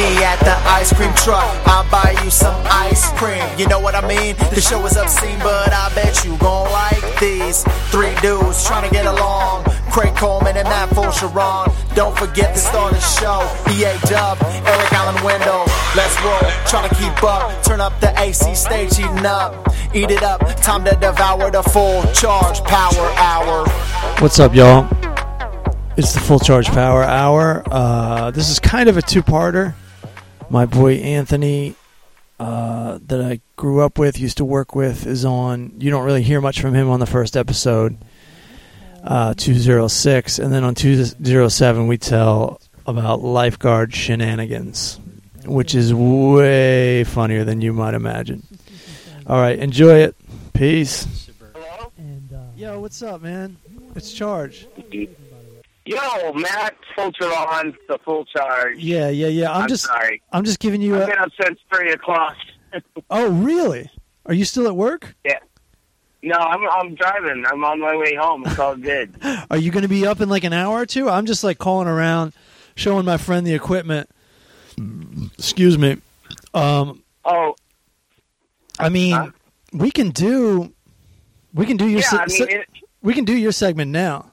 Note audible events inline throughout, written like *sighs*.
me at the ice cream truck. I'll buy you some ice cream. You know what I mean? The show is obscene, but I bet you gon' like these three dudes trying to get along. Craig Coleman and Matt Sharon. Don't forget to start the show. EA Dub, Eric Allen Wendell. Let's roll. Trying to keep up. Turn up the AC stage, eating up. Eat it up. Time to devour the full charge power hour. What's up, y'all? It's the Full Charge Power Hour. Uh, this is kind of a two parter. My boy Anthony, uh, that I grew up with, used to work with, is on. You don't really hear much from him on the first episode, uh, 206. And then on 207, we tell about lifeguard shenanigans, which is way funnier than you might imagine. All right, enjoy it. Peace. Hello? Yo, what's up, man? It's Charge. Yo, Matt, full on the full charge. Yeah, yeah, yeah. I'm, I'm just, sorry. I'm just giving you I've a. been up since three o'clock. *laughs* Oh, really? Are you still at work? yeah. No, I'm I'm driving. I'm on my way home. It's all good. *laughs* Are you going to be up in like an hour or two? I'm just like calling around, showing my friend the equipment. Excuse me. Um, oh, I mean, Huh? we can do, we can do your, yeah. se- I mean, it, we can do your segment now.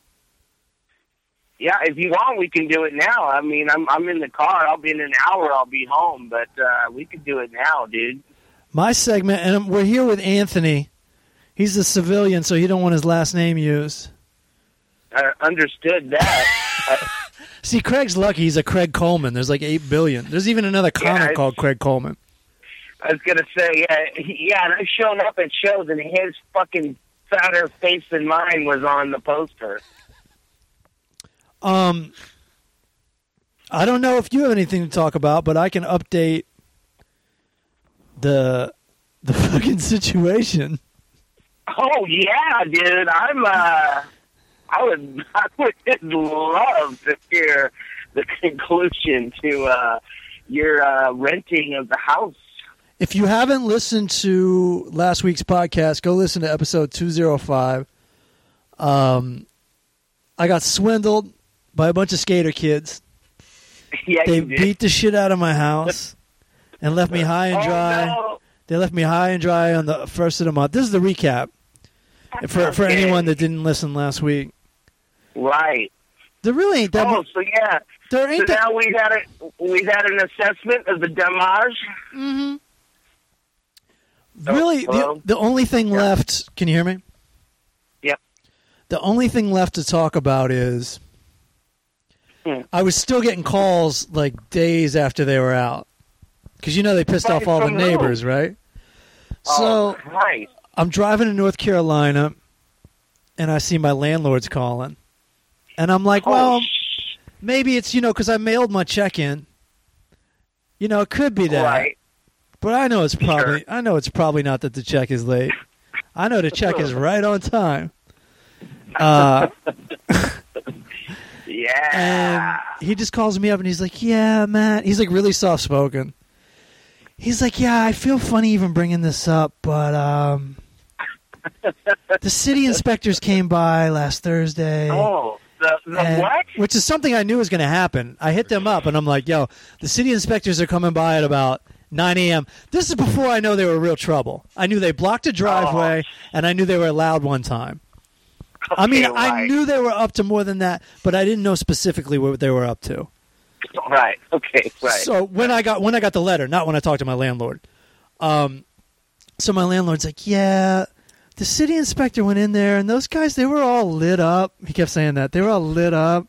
Yeah. If you want, we can do it now. I mean, I'm I'm in the car. I'll be in an hour. I'll be home. But uh, we could do it now, dude. My segment, and we're here with Anthony. He's a civilian, so he don't want his last name used. I understood that. *laughs* See, Craig's lucky. He's a Craig Coleman. There's like eight billion. There's even another Yeah, comic it's- called Craig Coleman. I was gonna say, yeah, yeah. And I've shown up at shows, and his fucking fatter face than mine was on the poster. Um, I don't know if you have anything to talk about, but I can update the the *laughs* fucking situation. Oh yeah, dude. I'm uh I would *laughs* I would love to hear the conclusion to uh your uh renting of the house. If you haven't listened to last week's podcast, go listen to episode 205. Um, I got swindled by a bunch of skater kids. *laughs* yeah, They beat the shit out of my house and left me high and Oh, dry. no. They left me high and dry on the first of the month. This is the recap for for *laughs* Okay. anyone that didn't listen last week. Right. There really ain't that. Oh, so yeah. there So ain't that. now we've had a we've had an assessment of the damage. hmm Oh, Really, the, the only thing Yeah. left. Can you hear me? Yep. The only thing left to talk about is Hmm. I was still getting calls like days after they were out because you know they pissed off all the from who? neighbors, right? oh, So Christ. I'm driving to North Carolina, and I see my landlord's calling, and I'm like, Oh, well, sh- maybe it's you know because I mailed my check in. You know, it could be that. right. But I know it's probably Sure. I know it's probably not that the check is late. I know the check is *laughs* right on time. Uh, *laughs* Yeah. and he just calls me up and he's like, "Yeah, Matt." He's like really soft spoken. He's like, "Yeah, I feel funny even bringing this up, but um, *laughs* the city inspectors came by last Thursday." oh, the, the and- what? Which is something I knew was going to happen. I hit them up and I'm like, yo, the city inspectors are coming by at about 9 a.m. This is before I know they were real trouble. I knew they blocked a driveway and I knew they were loud one time. I mean, Okay, I knew they were up to more than that, but I didn't know specifically what they were up to. Right. Okay. Right. So when I got when I got the letter, not when I talked to my landlord. Um, so my landlord's like, yeah, the city inspector went in there, and those guys they were all lit up. He kept saying that they were all lit up,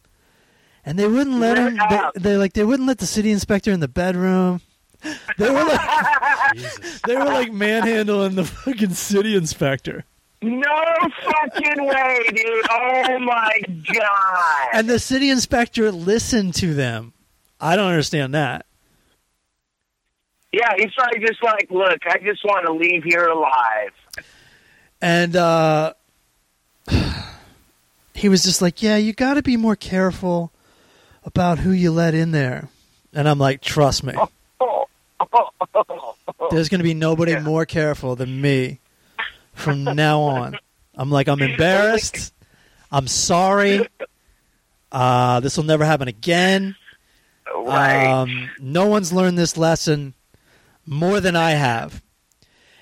and they wouldn't let Lit him. They, they like they wouldn't let the city inspector in the bedroom. They were like *laughs* *laughs* they were like manhandling the fucking city inspector, No fucking way, dude. Oh my god. and the city inspector listened to them. I don't understand that. yeah, he's probably just like, look, I just want to leave here alive. And uh, *sighs* he was just like, "Yeah, you got to be more careful about who you let in there." And I'm like, "Trust me, *laughs* there's going to be nobody Yeah. more careful than me from now on." I'm like, "I'm *laughs* embarrassed. I'm sorry. Uh, this will never happen again." Right. Um, no one's learned this lesson more than I have.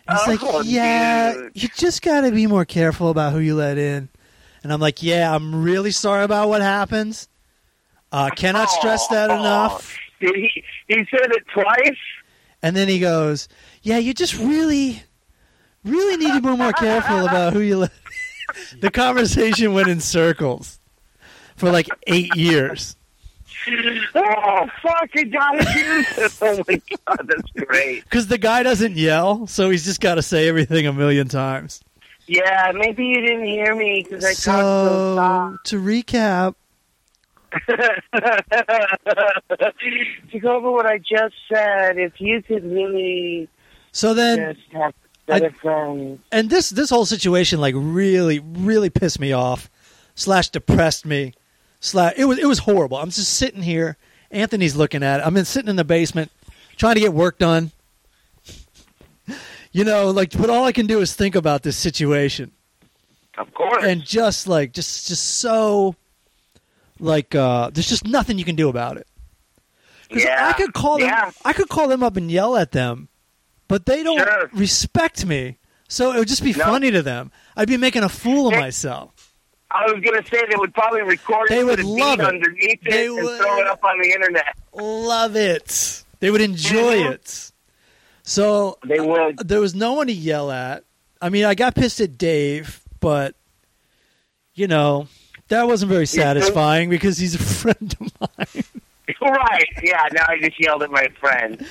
And He's Oh, like, yeah, dude. you just got to be more careful about who you let in. And I'm like, yeah, I'm really sorry about what happens. Uh, cannot stress that Oh. enough. Did he? He said it twice. And then he goes, yeah, you just really, really need to be more careful about who you let. *laughs* the conversation went in circles for like eight years. Oh fuck! I got it. *laughs* oh my god, that's great. Because the guy doesn't yell, so he's just got to say everything a million times. Yeah, maybe you didn't hear me because I talked so So, to recap, *laughs* to go over what I just said, if you could really so then, just I- better friends. and this this whole situation like really, really pissed me off, slash depressed me, slash it was it was horrible. I'm just sitting here. Anthony's looking at it. I'm in sitting in the basement, trying to get work done. You know, like, but all I can do is think about this situation. Of course. and just like just just so like uh there's just nothing you can do about it 'Cause yeah. i could call them Yeah. i could call them up and yell at them but they don't Sure. respect me so it would just be No. funny to them i'd be making a fool of Hey, myself I was gonna say they would probably record They it would love it. underneath it They and would. throw it up on the internet. love it they would enjoy Mhm. it so They would. there was no one to yell at i mean i got pissed at dave but you know that wasn't very satisfying because he's a *laughs* friend of mine *laughs* right. Yeah. Now I just yelled at my friend.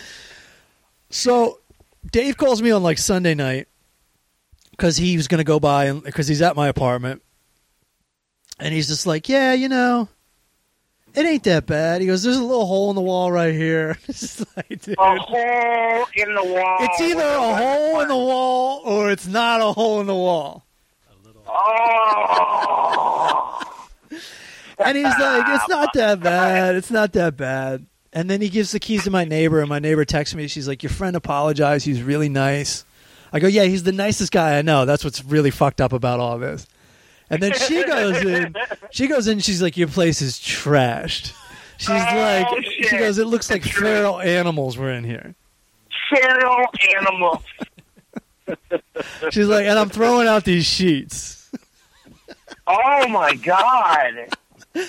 So Dave calls me on like Sunday night because he was going to go by and because he's at my apartment, and he's just like, "Yeah, you know, it ain't that bad." He goes, "There's a little hole in the wall right here." *laughs* It's like, dude, A hole in the wall. it's either a hole in the wall or it's not a hole in the wall. Oh. *laughs* And he's like, "It's not that bad. It's not that bad." And then he gives the keys to my neighbor, and my neighbor texts me. She's like, "Your friend apologized. He's really nice." I go, "Yeah, he's the nicest guy I know." That's what's really fucked up about all this. And then she goes in. She goes in. She's like, "Your place is trashed." She's Oh, like, she goes, "It looks like true. feral animals were in here." Feral animal. *laughs* She's like, "And I'm throwing out these sheets." Oh my god. *laughs*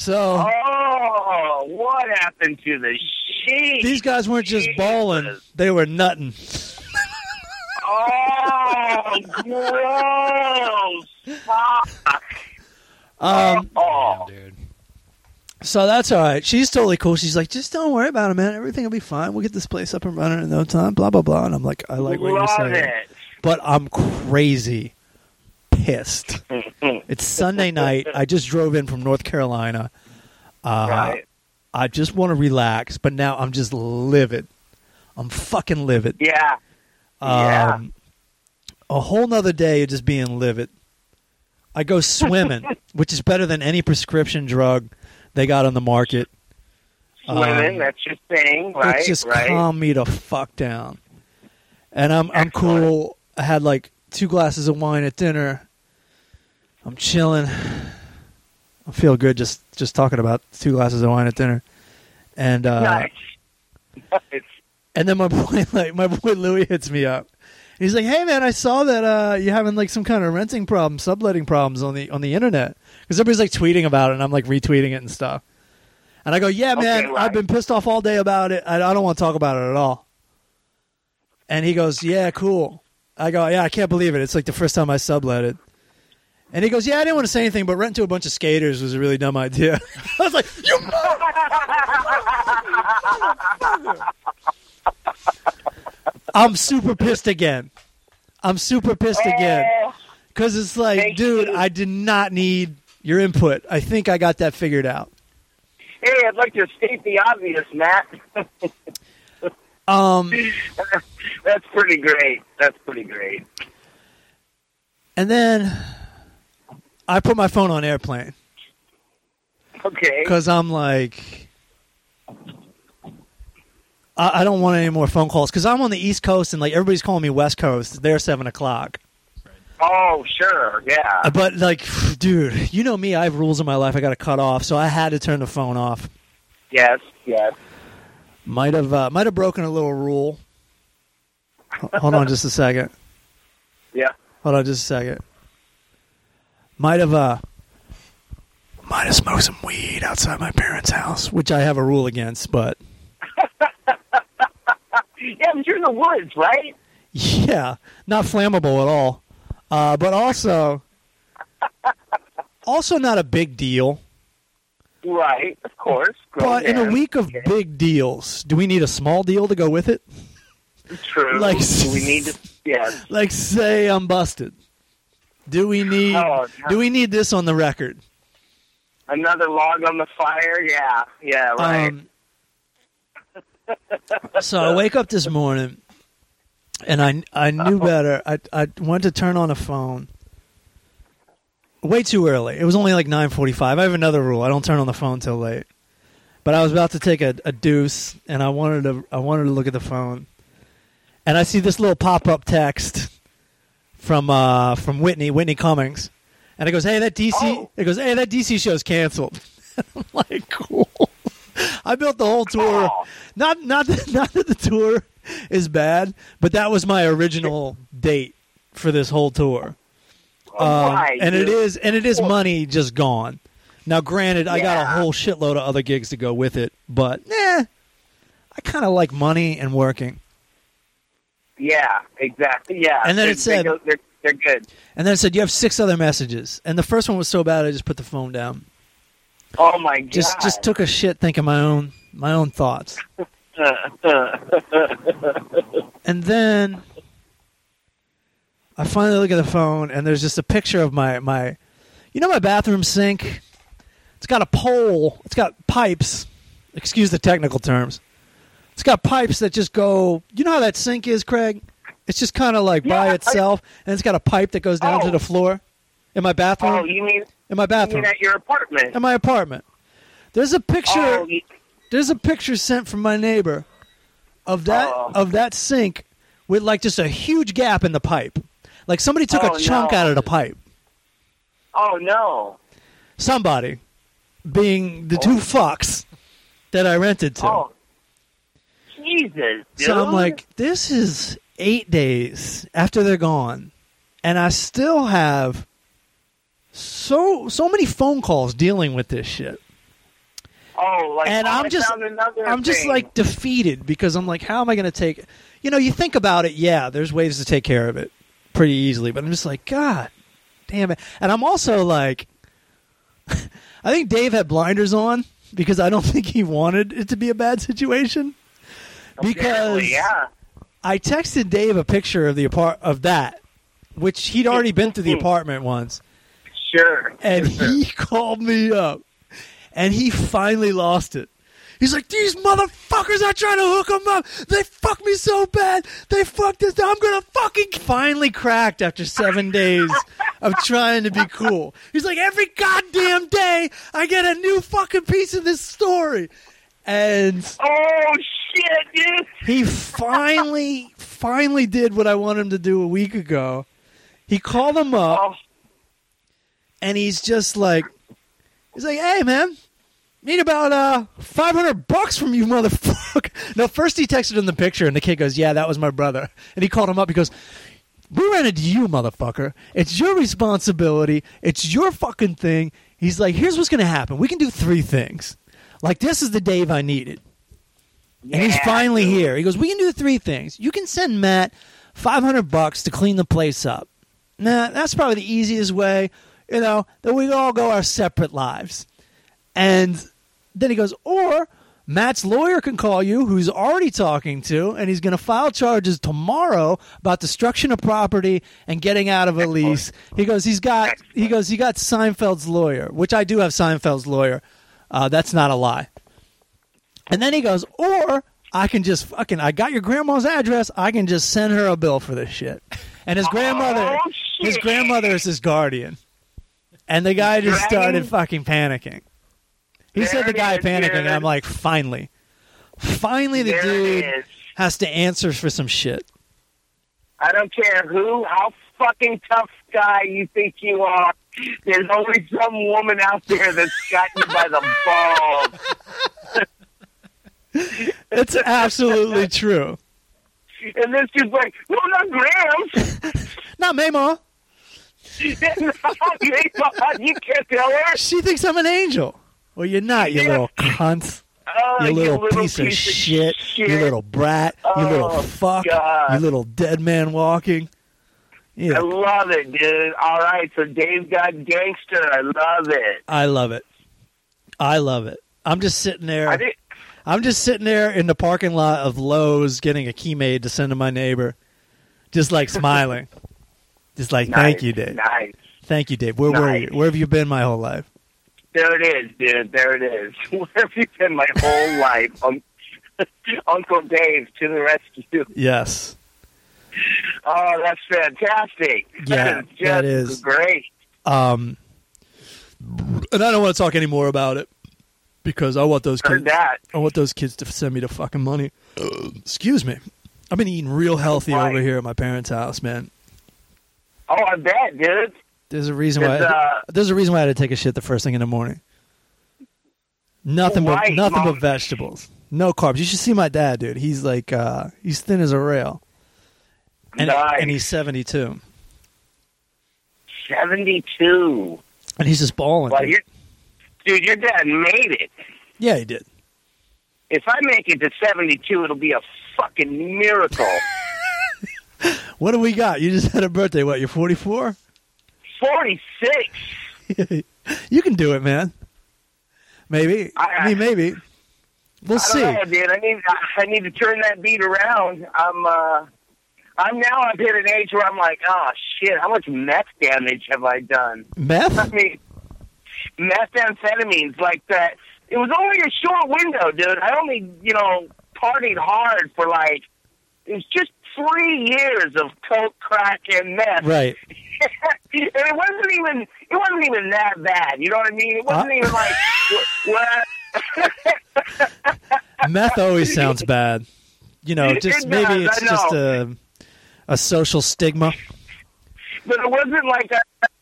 So Oh, what happened to the sheep? these guys weren't just Jesus. balling; they were nutting. Oh, gross. Fuck. Um, Oh. dude. So that's all right. She's totally cool. She's like, just don't worry about it, man. Everything will be fine. We'll get this place up and running in no time. Blah blah blah. And I'm like, I like what you're saying, it. but I'm crazy pissed. *laughs* it's Sunday night. I just drove in from North Carolina. Uh, right. I just want to relax, but now I'm just livid. I'm fucking livid. Yeah. Yeah. Um, a whole nother day of just being livid. I go swimming, *laughs* which is better than any prescription drug they got on the market. Swimming, Um, that's your thing, right? it just right. calmed me the fuck down. And I'm I'm cool. I had like two glasses of wine at dinner. I'm chilling. I feel good just just talking about two glasses of wine at dinner. And uh, nice. *laughs* Nice. and then my boy *laughs* like my boy Louis hits me up. He's like, "Hey man, I saw that uh, you're having like some kind of renting problem, subletting problems on the on the internet because everybody's like tweeting about it, and I'm like retweeting it and stuff." And I go, "Yeah, man, Okay, right. I've been pissed off all day about it. I, I don't want to talk about it at all." And he goes, "Yeah, cool." I go, "Yeah, I can't believe it. It's like the first time I sublet it." And he goes, "Yeah, I didn't want to say anything, but renting to a bunch of skaters was a really dumb idea." *laughs* I was like, "You *laughs* I'm super pissed again. I'm super pissed again because it's like, dude. I did not need your input. I think I got that figured out. hey, I'd like to state the obvious, Matt. *laughs* Um, That's pretty great. That's pretty great. and then I put my phone on airplane Okay. because I'm like, I, I don't want any more phone calls because I'm on the East Coast and like everybody's calling me West Coast. They're seven o'clock. Oh, sure. Yeah. Uh, But like, *sighs* dude, you know me. I have rules in my life. I got to cut off, so I had to turn the phone off. Yes. Yes. Might have uh, might have broken a little rule. Hold on just a second. *laughs* Yeah. Hold on just a second. Might have uh might have smoked some weed outside my parents' house, which I have a rule against, but *laughs* Yeah, but you're in the woods, right? yeah, not flammable at all. Uh, but also *laughs* also not a big deal. Right, of course. Grown But in a week of big deals, do we need a small deal to go with it? True. like- Do we need to? *laughs* Yes. Like say I'm busted. Do we need Oh, do we need this on the record? Another log on the fire. Yeah. Yeah. Right. Um, *laughs* so I wake up this morning, and I I knew better. I I went to turn on a phone. Way too early. It was only like nine forty-five. I have another rule: I don't turn on the phone till late. But I was about to take a, a deuce, and I wanted to I wanted to look at the phone, and I see this little pop-up text from uh from Whitney Whitney Cummings, and it goes, "Hey, that DC." Oh. It goes, "Hey, that DC show's canceled." *laughs* I'm like, cool. I built the whole tour. Oh. Not not that, *laughs* not that the tour is bad, but that was my original date for this whole tour. Um, Why, and it is and it is money just gone. Now, granted, I got a whole shitload of other gigs to go with it, but eh, I kind of like money and working. Yeah. Exactly. Yeah. And then They're- it said- they go- they're, they're good. And then it said you have six other messages, and the first one was so bad I just put the phone down. Oh my god. Just just took a shit thinking my own my own thoughts. *laughs* And then I finally look at the phone, and there's just a picture of my my, you know, my bathroom sink. It's got a pole. It's got pipes. Excuse the technical terms. It's got pipes that just go. You know how that sink is, Craig? It's just kind of like Yeah, by I- itself, and it's got a pipe that goes down to Oh. the floor. In my bathroom. oh, you mean in my bathroom. at your apartment? In my apartment. There's a picture. Oh, you- There's a picture sent from my neighbor of that Oh. of that sink with like just a huge gap in the pipe. Like somebody took Oh, a chunk no. out of the pipe. oh no. Somebody being the two oh. fucks that I rented to. Oh. Jesus, dude. so I'm like, this is eight days after they're gone, and I still have so so many phone calls dealing with this shit. oh, like, and I'm just I'm just like defeated because I'm like, how am I going to take? You know, you think about it. Yeah, there's ways to take care of it pretty easily, but I'm just like, God, damn it. And I'm also like, *laughs* I think Dave had blinders on because I don't *laughs* think he wanted it to be a bad situation. Because yeah. I texted Dave a picture of the apart of that, which he'd already been to the hmm. apartment once, Sure. and he *laughs* called me up, and he finally lost it. He's like, these motherfuckers are trying to hook him up. They fucked me so bad. They fucked this. I'm gonna fucking finally cracked after seven days of trying to be cool. He's like, every goddamn day I get a new fucking piece of this story, and Oh shit, dude. he finally, finally did what I wanted him to do a week ago. He called him up Oh, and he's just like, he's like, hey man, need about uh five hundred bucks from you, *laughs* motherfucker. No, first he texted him the picture, and the kid goes, yeah, that was my brother, and he called him up. He goes. We ran into you, motherfucker. It's your responsibility. It's your fucking thing. He's like, here's what's going to happen. We can do three things. Like, this is the Dave I needed. And he's finally dude. here. He goes, "We can do three things. You can send Matt 500 bucks to clean the place up. Nah, that's probably the easiest way, you know, that we all go our separate lives." And then he goes, "Or Matt's lawyer can call you, who's already talking to, and he's going to file charges tomorrow about destruction of property and getting out of a lease." He goes, "He's got he goes, he got Seinfeld's lawyer, which I do have Seinfeld's lawyer. Uh, that's not a lie." And then he goes, or I can just fucking, I got your grandma's address. I can just send her a bill for this shit. And his grandmother, Oh, his grandmother is his guardian. And the guy just started fucking panicking. He said the guy is, panicking, and I'm like, finally. Finally, the There dude has to answer for some shit. I don't care who, how fucking tough guy you think you are. There's always some woman out there that's got you by the *laughs* balls. *laughs* *laughs* It's absolutely true. *laughs* And then she's like, no, not grams. *laughs* Not me, you can't tell her. She thinks I'm an angel. Well, you're not, you Yeah. little cunt. Oh, You little, little piece, of shit. You little brat. you oh, little Oh, fuck. God. You little dead man walking. Yeah. I love it, dude. All right, so Dave got gangster. I love it. I love it. I love it. I'm just sitting there. I think I'm just sitting there in the parking lot of Lowe's getting a key made to send to my neighbor, just like smiling. *laughs* just like, thank you, Dave. Nice. Thank you, Dave. Where were you? Where have you been my whole life? There it is, dude. There it is. *laughs* Where have you been my whole *laughs* life? Um, Uncle Dave to the rescue. Yes. Oh, that's fantastic. Yeah, that is, just that is. great. Um, and I don't want to talk any more about it because I want those kids. that. I want those kids to send me the fucking money. Excuse me. I've been eating real healthy Right. over here at my parents' house, man. Oh, I bet, dude. There's a reason why. Uh, there's a reason why I had to take a shit the first thing in the morning. Nothing but nothing Mom. but vegetables. No carbs. You should see my dad, dude. He's like uh he's thin as a rail. And, Nice. and he's 72. 72. And he's just balling. Well, dude. your dad made it. yeah, he did. If I make it to 72, it'll be a fucking miracle. *laughs* What do we got? You just had a birthday. What? You're 44? 46. *laughs* you can do it, man. Maybe. I, I- mean, maybe. We'll I see. know, dude. I need I need to turn that beat around. I'm uh I'm now I've hit an age where I'm like, oh shit, how much meth damage have I done? Meth? I mean, methamphetamines like that. It was only a short window, dude. I only, you know, partied hard for like it was just three years of coke, crack, and meth. Right. *laughs* and it wasn't even it wasn't even that bad. You know what I mean? It wasn't Uh, even like *laughs* what. Meth always sounds bad. You know, *laughs* It just does, maybe it's just a a social stigma. But it wasn't like I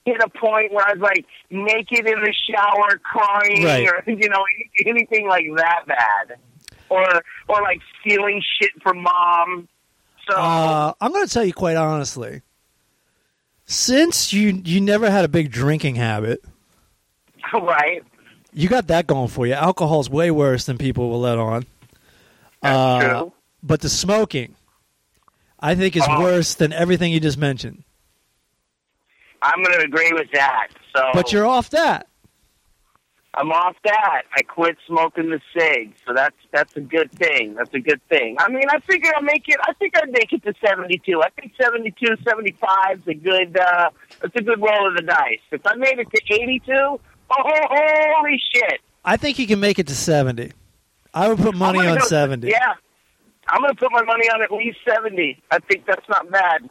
hit a point where I was like naked in the shower crying Right. or *laughs* you know anything like that bad, or or like stealing shit from mom. So Uh, I'm going to tell you quite honestly. Since you you never had a big drinking habit, *laughs* right, you got that going for you. Alcohol's way worse than people will let on. that's Uh, true. But the smoking, I think, is Oh. worse than everything you just mentioned. I'm going to agree with that. So But you're off that. I'm off that. I quit smoking the cig, so that's that's a good thing. That's a good thing. I mean, I figure I'll make it. I think I'd make it to 72. I think 72, 75 is a good. uh It's a good roll of the dice. If I made it to 82, oh holy shit! I think you can make it to 70. I would put money on go- 70. Yeah, I'm going to put my money on at least 70. I think that's not bad. And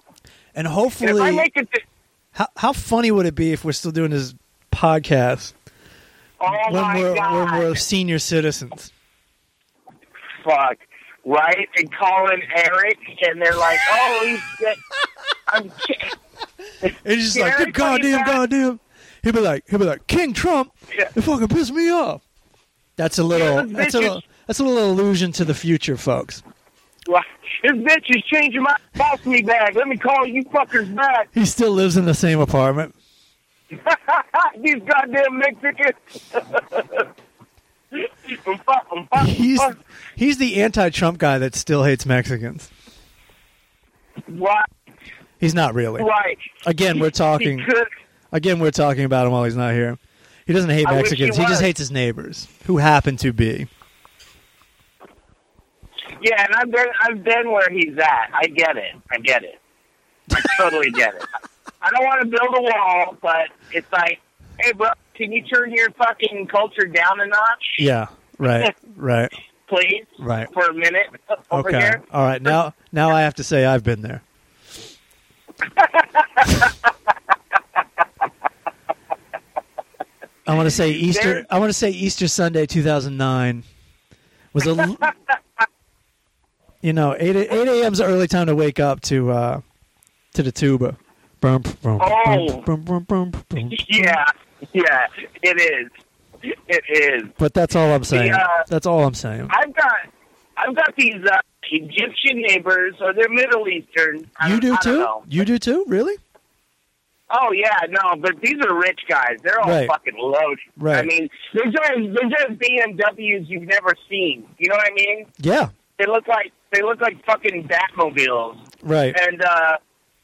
And if I hopefully, make it to how, how funny would it be if we're still doing this podcast oh when my we're god, when we're senior citizens? fuck. Right, and calling Eric, and they're like, "Oh, he's good." I'm *laughs* And he's just like, Eric, goddamn, what is that?" goddamn. He'd be like, he'd be like, King Trump, Yeah. it fucking pissed me off. That's a little, Yeah, that's a little, that's a little allusion to the future, folks. Well, This bitch is changing my me bag. Let me call you fuckers back. He still lives in the same apartment. *laughs* These goddamn Mexicans. *laughs* He's he's the anti-Trump guy that still hates Mexicans. right, He's not really. right. Again, we're talking. Again, we're talking about him while he's not here. He doesn't hate Mexicans. he He just hates his neighbors, who happen to be. Yeah, and I've been I've been where he's at. I get it. I get it. I totally get it. I don't want to build a wall, but it's like, hey, bro, can you turn your fucking culture down a notch, Yeah. Right. Right. please, Right. for a minute over Okay. here? All right. Now, now I have to say I've been there. *laughs* I want to say Easter. I want to say Easter Sunday, two thousand nine, was a. you know, eight eight a.m. is the early time to wake up to uh, to the tuba. Brum, brum, Oh. brum. Yeah, yeah, it is. It is. But that's all I'm saying. uh, That's all I'm saying. I've got I've got these uh, Egyptian neighbors, or they're Middle Eastern. You do too. know. You do too. Really? Oh yeah, no, but these are rich guys. They're all Right. fucking loaded. Right. I mean, they're just they're just BMWs you've never seen. You know what I mean? Yeah. They look like they look like fucking Batmobiles. Right. And uh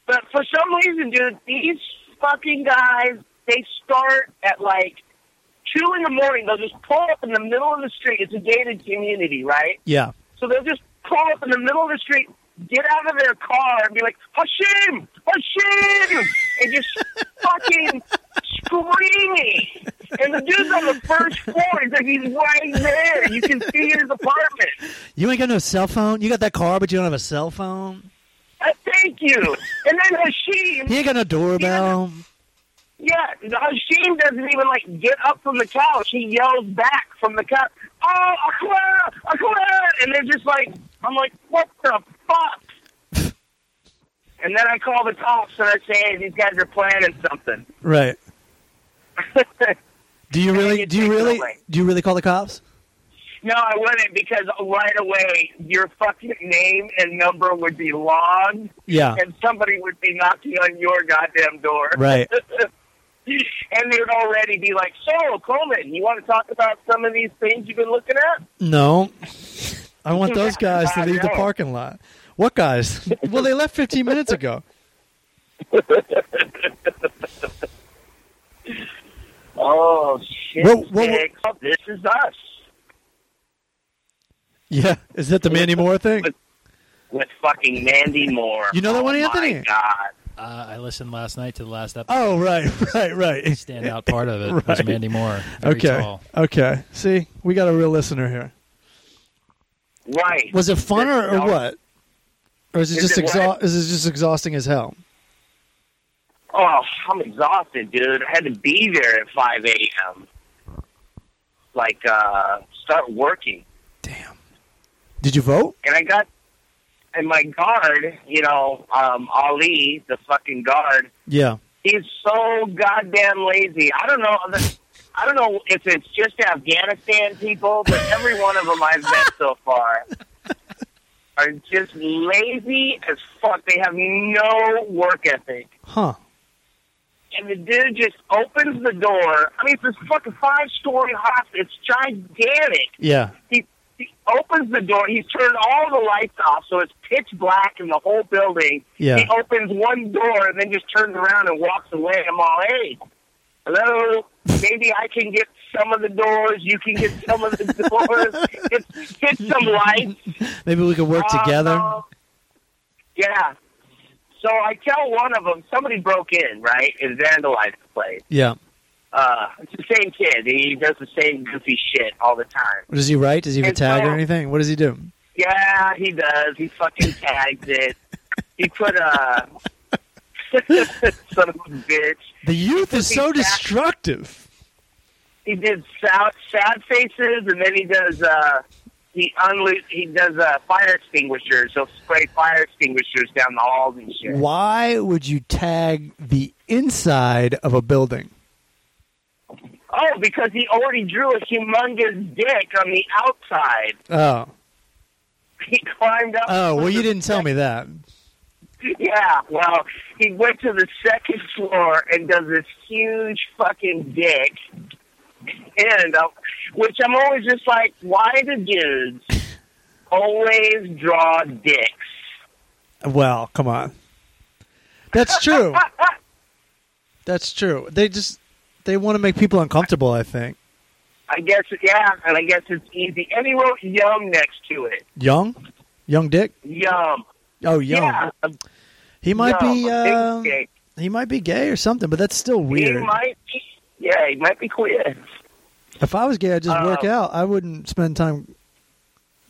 but for some reason, dude, these fucking guys they start at like two in the morning. They'll just pull up in the middle of the street. It's a gated community, right? Yeah. So they'll just pull up in the middle of the street, get out of their car, and be like, Hashim! Hashim! And just *laughs* fucking screaming. And the dude's on the first floor. He's like, he's right there. You can see his apartment. You ain't got no cell phone. You got that car, but you don't have a cell phone. Uh, thank you. And then Hashim, He ain't got no doorbell. yeah, Hashim doesn't even like get up from the couch. He yells back from the couch, "Oh, Akhlaq, Akhlaq!" And they're just like, I'm like, what the fuck? and then I call the cops and I say, hey, these guys are planning something. Right. *laughs* Do you really? Do you really? Do you really call the cops? no, I wouldn't because right away your fucking name and number would be logged, Yeah. and somebody would be knocking on your goddamn door. Right. *laughs* and they'd already be like, "So, Coleman, you want to talk about some of these things you've been looking at?" No. I want those guys to leave the parking lot. What guys? *laughs* Well, they left 15 minutes ago. *laughs* Oh shit! What- what- Nick. this is us Yeah. Is that the Mandy Moore thing? with fucking Mandy Moore. You know that oh one, Anthony? My God. Uh, I listened last night to the last episode. Oh, right, *laughs* right, right. Standout part of it was Mandy Moore. Very Okay. tall. Okay. See, we got a real listener here. Right. Was it fun or, or what? Or is it Is just it exha- is it just exhausting as hell? Oh, I'm exhausted, dude. I had to be there at 5 a.m. Like, uh, start working. Damn. Did you vote? And I got, and my guard, you know, um, Ali, the fucking guard, Yeah. he's so goddamn lazy. I don't know. I don't know if it's just Afghanistan people, but every one of them I've met so far *laughs* are just lazy as fuck. They have no work ethic. Huh. And the dude just opens the door. I mean, it's this fucking five story hospital. It's gigantic. Yeah. He, he opens the door. He's turned all the lights off, so it's pitch black in the whole building. Yeah. He opens one door and then just turns around and walks away. I'm all, hey, hello. Maybe I can get some of the doors. You can get some of the doors. Hit some lights. Maybe we could work Uh, together. yeah. So I tell one of them, somebody broke in, right, and vandalized the place. Yeah. Uh, it's the same kid. He does the same goofy shit all the time. Does he write? Does he have a And tag or anything? What does he do? Yeah, he does. He fucking tags it. He put a *laughs* son of a bitch. The youth is so back. destructive. He did sad, sad faces, and then he does uh, he unlo- he does uh, fire extinguishers. He'll spray fire extinguishers down the halls and shit. Why would you tag the inside of a building? Oh, because he already drew a humongous dick on the outside. Oh. He climbed up. Oh, well, you didn't tell me that. Yeah, well, he went to the second floor and does this huge fucking dick. And, uh, which I'm always just like, why do dudes always draw dicks? Well, come on. That's true. *laughs* That's true. They just they want to make people uncomfortable, I think. I guess, yeah, and I guess it's easy. And he wrote yum next to it. Young? Young Dick? Yum. Oh, young. Yeah. He might yum, be uh, dick. he might be gay or something, but that's still weird. He might be, yeah, he might be queer. If I was gay, I'd just work Um, out. I wouldn't spend time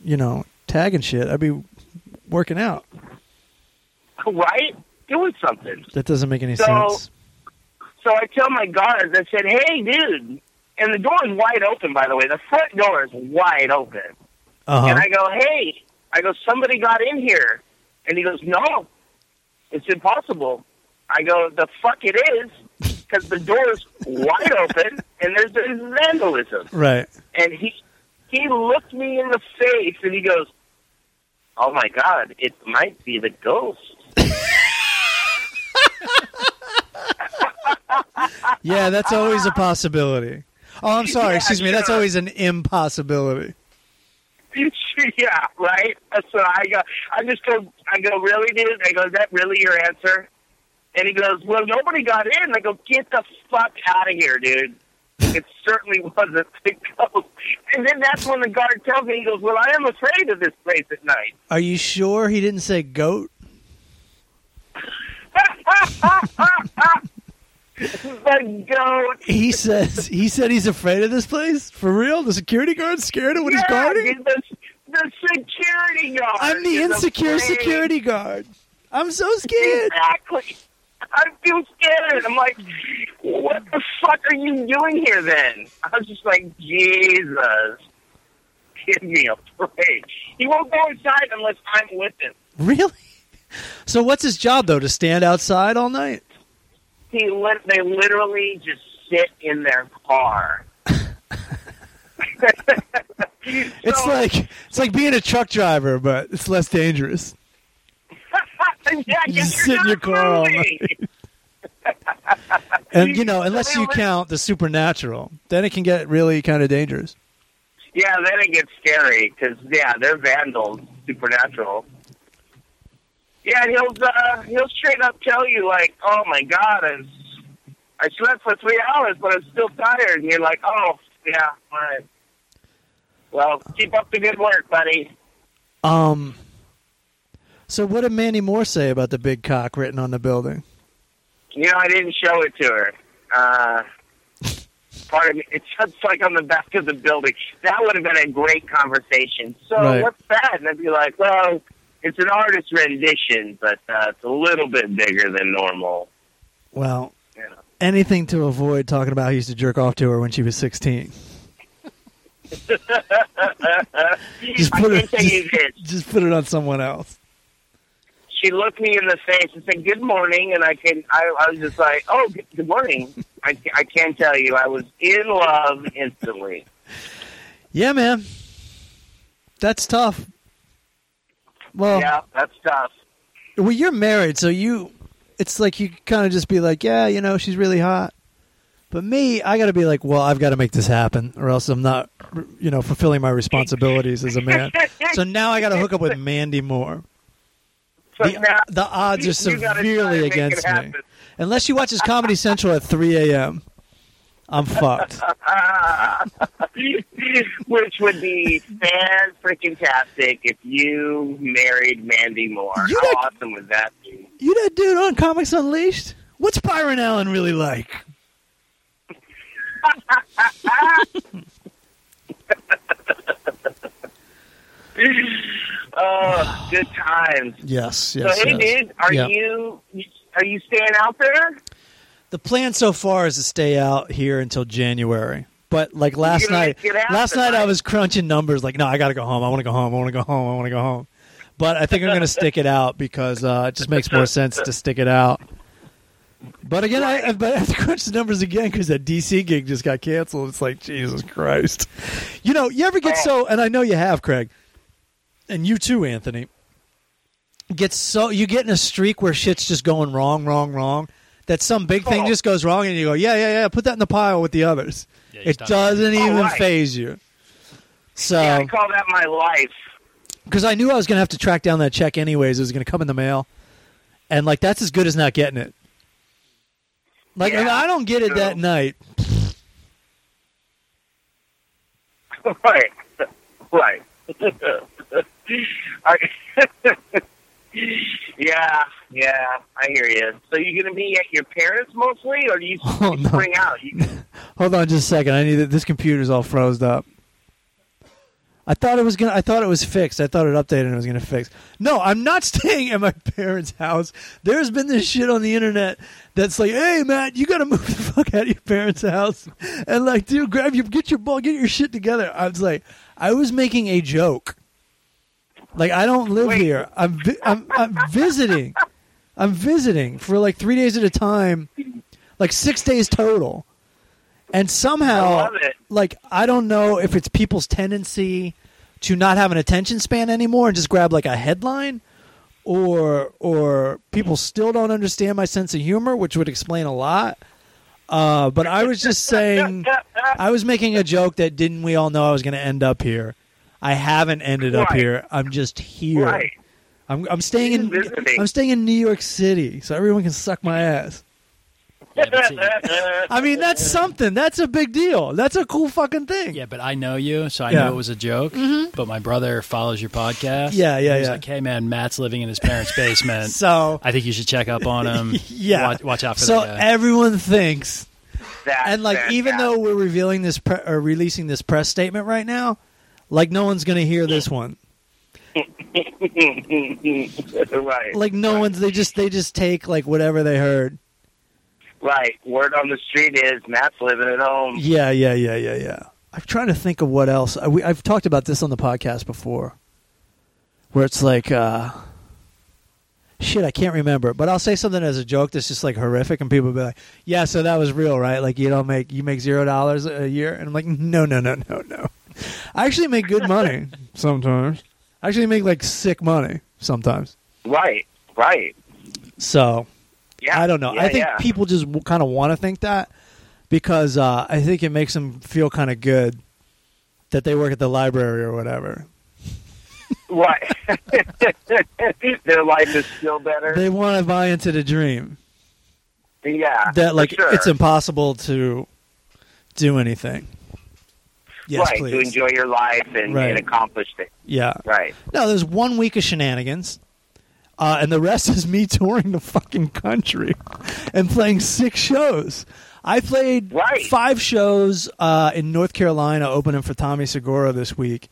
you know, tagging shit. I'd be working out. Right? Doing something. That doesn't make any So- sense. So I tell my guards, I said, hey, dude. And the door is wide open, by the way. The front door is wide open. Uh-huh. And I go, hey, I go, somebody got in here. And he goes, no, it's impossible. I go, the fuck it is, because the door is wide open and there's, there's vandalism. right. And he he looked me in the face and he goes, oh my god, it might be the ghost. *laughs* Yeah, that's always a possibility. Oh, I'm *laughs* sorry. Yeah, Excuse me. That's always an impossibility. *laughs* yeah, right. So I go, I just go, I go, really, dude? I go, is that really your answer? And he goes, well, nobody got in. I go, get the fuck out of here, dude. It certainly *laughs* wasn't the ghost. And then that's when the guard tells me, he goes, well, I am afraid of this place at night. Are you sure he didn't say goat? *laughs* the goat. He says he said he's afraid of this place for real. The security guard's scared of what he's guarding. the, the security guard. I'm the insecure afraid. security guard. I'm so scared. Exactly. I feel scared. I'm like, what the fuck are you doing here then? I was just like, Jesus. Give me a break. He won't go inside unless I'm with him. Really? So what's his job though? To stand outside all night? He lit- they literally just sit in their car. *laughs* It's So- like it's like being a truck driver, but it's less dangerous. *laughs* yeah, You just sit in your car. *laughs* And you know, unless you count the supernatural, then it can get really kind of dangerous. Yeah, then it gets scary because yeah, they're vandals, supernatural. Yeah, and he'll uh, he'll straight up tell you like, "Oh my God, I, I slept for three hours, but I'm still tired." And you're like, "Oh yeah, all right. Well, keep up the good work, buddy." Um. So what did Mandy Moore say about the big cock written on the building? You know, I didn't show it to her. Uh, *laughs* part of me, it's just like on the back of the building. That would have been a great conversation. So Right. what's that? And I'd be like, well, it's an artist rendition, but uh, it's a little bit bigger than normal. Well, You know. anything to avoid talking about how he used to jerk off to her when she was 16. *laughs* Just put it tell you this. just, *laughs* just put it on someone else. She looked me in the face and said, "Good morning," and I can. I, I was just like, "Oh, good, good morning." I, I can't tell you, I was in love instantly. *laughs* Yeah, man. That's tough. Well, yeah, that's tough. well, you're married, so you it's like you kind of just be like, yeah, you know, she's really hot. But me, I got to be like, well, I've got to make this happen, or else I'm not, you know, fulfilling my responsibilities as a man. so now I got to hook up with Mandy Moore. So The, now- the odds are you severely to make it against me. Unless she watches Comedy Central at 3 a.m., I'm fucked. *laughs* Which would be fan freaking tastic if you married Mandy Moore. You How like- awesome would that be? You that dude on Comics Unleashed? What's Byron Allen really like? *laughs* Oh, good times. Yes, So yes. hey, yes. dude, are Yeah. you are you staying out there? The plan so far is to stay out here until January. But like last night, last night I was crunching numbers. Like, no, I got to go home. I want to go home. I want to go home. I want to go home. But I think I'm going to stick it out because uh, it just makes more sense to stick it out. But again, I, but I have to crunch the numbers again because that DC gig just got canceled. It's like Jesus Christ. You know, you ever get so, and I know you have, Craig, and you too, Anthony. Get so you get in a streak where shit's just going wrong, wrong, wrong. That some big thing Oh. just goes wrong, and you go, yeah, yeah, yeah. Put that in the pile with the others. Yeah, it doesn't even right. faze you. So yeah, I call that my life. because I knew I was going to have to track down that check anyways. It was going to come in the mail, and like that's as good as not getting it. Like if Yeah, I don't get it that night. *laughs* right, right. *laughs* I- *laughs* yeah, yeah, I hear you. So you're gonna be at your parents mostly, or do you *laughs* Oh, no. spring out? You, *laughs* Hold on, just a second. I need this computer's all froze up. I thought it was gonna. I thought it was fixed. I thought it updated and it was gonna fix. No, I'm not *laughs* staying at my parents' house. There's been this shit on the internet that's like, "Hey, Matt, you gotta move the fuck out of your parents' house," and like, dude, grab your get your ball, get your shit together. I was like, I was making a joke. Like, I don't live Wait. here. I'm, vi- I'm I'm visiting. I'm visiting for like three days at a time, like six days total. And somehow, I like I don't know if it's people's tendency to not have an attention span anymore and just grab like a headline or or people still don't understand my sense of humor which would explain a lot. Uh, but i was just saying i was making a joke that didn't we all know i was going to end up here? I haven't ended up here. I'm just here. Right. I'm, I'm staying in Visiting. i'm staying in new york city so everyone can suck my *laughs* ass Yeah, but see- i mean that's something that's a big deal that's a cool fucking thing yeah, but I know you, so I Yeah. know it was a joke. Mm-hmm. But my brother follows your podcast. Yeah, yeah, He's yeah. like, hey, man, Matt's living in his parents' *laughs* basement. so I think you should check up on him. *laughs* yeah Watch, watch out for so that guy. everyone thinks That's and like even though fantastic. we're revealing this pre- or releasing this press statement right now like no one's gonna hear this one *laughs* right, like no one's they just they just take like whatever they heard. Right. Word on the street is Matt's living at home. yeah yeah yeah yeah yeah. I'm trying to think of what else. I, we, i've talked about this on the podcast before where it's like uh shit i can't remember. But i'll say something as a joke that's just like horrific and people will be like yeah so that was real right? Like you don't make you make zero dollars a year? And i'm like no no no no no. *laughs* I actually make good money sometimes actually make like sick money sometimes Right, right. so Yeah, I don't know. Yeah, I think yeah. people just w- kind of want to think that because uh, I think it makes them feel kind of good that they work at the library or whatever. Right. *laughs* Their life is still better. They want to buy into the dream yeah. that like sure. it's impossible to do anything. Yes, right, please. to enjoy your life and, Right. and accomplish things. Yeah. Right. No, there's one week of shenanigans, uh, and the rest *laughs* is me touring the fucking country and playing six shows. I played Right. five shows uh, in North Carolina, opening for Tommy Segura this week,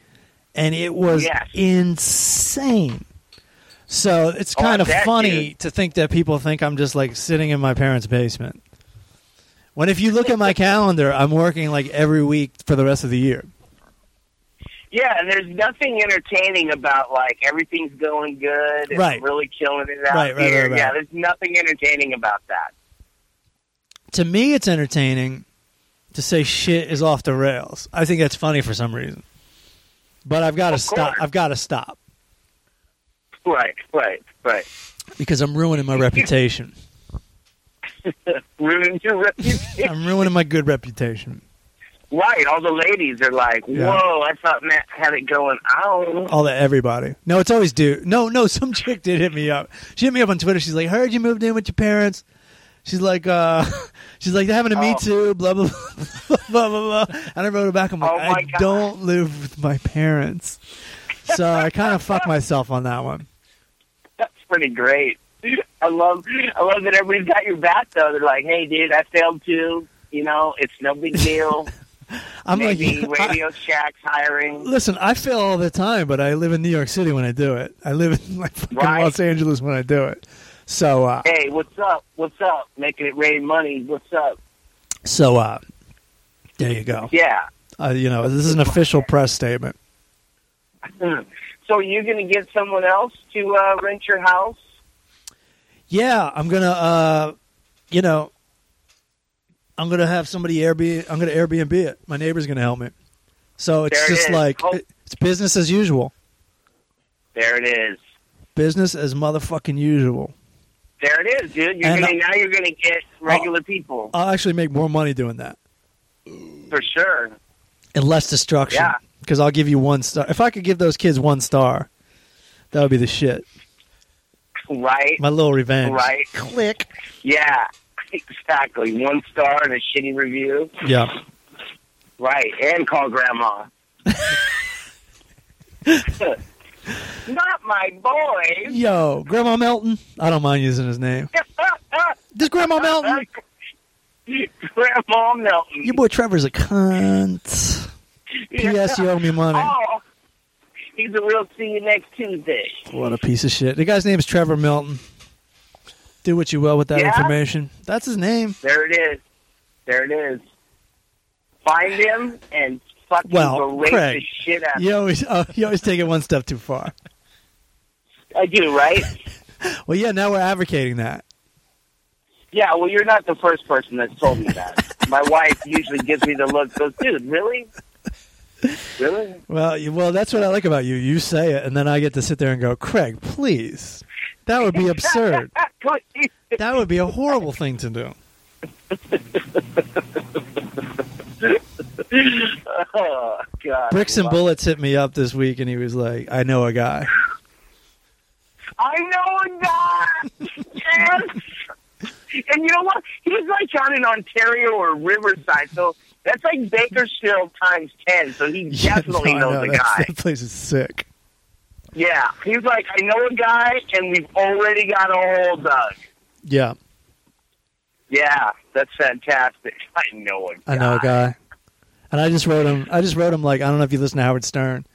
and it was Yes. insane. So it's Oh, kind of funny dude. to think that people think I'm just like sitting in my parents' basement. When if you look at my *laughs* calendar, I'm working like every week for the rest of the year. Yeah, and there's nothing entertaining about like everything's going good and Right. really killing it out Right, right, here. Yeah, there's nothing entertaining about that. to me it's entertaining to say shit is off the rails. I think that's funny for some reason. But I've got to stop. I've got to stop Right, right, right. because I'm ruining my reputation. *laughs* *laughs* Ruining your reputation. I'm ruining my good reputation. right, all the ladies are like, Yeah. "Whoa, I thought Matt had it going on." All that everybody. No, it's always dude. No, no, *laughs* some chick did hit me up. She hit me up on Twitter. She's like, "Heard you moved in with your parents." She's like, uh, *laughs* she's like, they're having a me Oh. too, blah, blah, blah, blah, blah, blah. And I wrote it back. I'm like, Oh, I God. don't live with my parents. So I kind of fucked myself on that one. That's pretty great. I love, I love that everybody's got your back though. They're like, "Hey, dude, I failed too. You know, it's no big deal." *laughs* I'm Maybe like, *laughs* I- Radio Shack's hiring. Listen, I fail all the time, but I live in New York City when I do it. I live in *laughs* like fucking Right. Los Angeles when I do it. So, uh, Hey, what's up? What's up? Making it rain money. What's up? so uh, there you go. Yeah. Uh, you know, this is an official press statement. So you're going to get someone else to uh, rent your house? Yeah, I'm gonna, uh, you know, I'm gonna have somebody Airbnb. I'm gonna Airbnb it. My neighbor's gonna help me. So it's There just is. like Oh. it's business as usual. There it is. Business as motherfucking usual. There it is, dude. You're gonna, uh, now you're going to get regular people I'll actually make more money doing that for sure. and less destruction. Yeah. Because I'll give you one star. If I could give those kids one star, that would be the shit. Right? My little revenge. Right. Click. Yeah. Exactly. One star and a shitty review. Yeah. Right. And call grandma. *laughs* Not my boy. Yo, Grandma Melton. I don't mind using his name. *laughs* This Grandma Melton. Grandma Melton. Your boy Trevor's a cunt. *laughs* P.S. You owe me money. Oh, he's a real see you next Tuesday. What a piece of shit. The guy's name is Trevor Milton. Do what you will with that Yeah? information. That's his name. There it is. There it is. Find him and fucking Well, Craig, the shit out of You always, *laughs* oh, you always take it one step too far. I do, right? *laughs* Well, yeah, now we're advocating that. yeah, well, you're not the first person that's told me that. My wife usually gives me the look, goes, dude, really? Really? Well, you, well, that's what I like about you. You say it, and then I get to sit there and go, Craig, please. That would be absurd. *laughs* That would be a horrible thing to do. Oh God. Bricks and Bullets hit me up this week, and he was like, "I know a guy." I know a guy. *laughs* yes. And you know what? He's like down in Ontario or Riverside, so that's like Bakersfield times ten. So he *laughs* Yeah, definitely no, knows that's- guy. That place is sick. Yeah, he's like, I know a guy, and we've already got a hold dug. Yeah, Yeah, that's fantastic. *laughs* I know a guy. I know a guy, and I just wrote him. I just wrote him like I don't know if you listen to Howard Stern.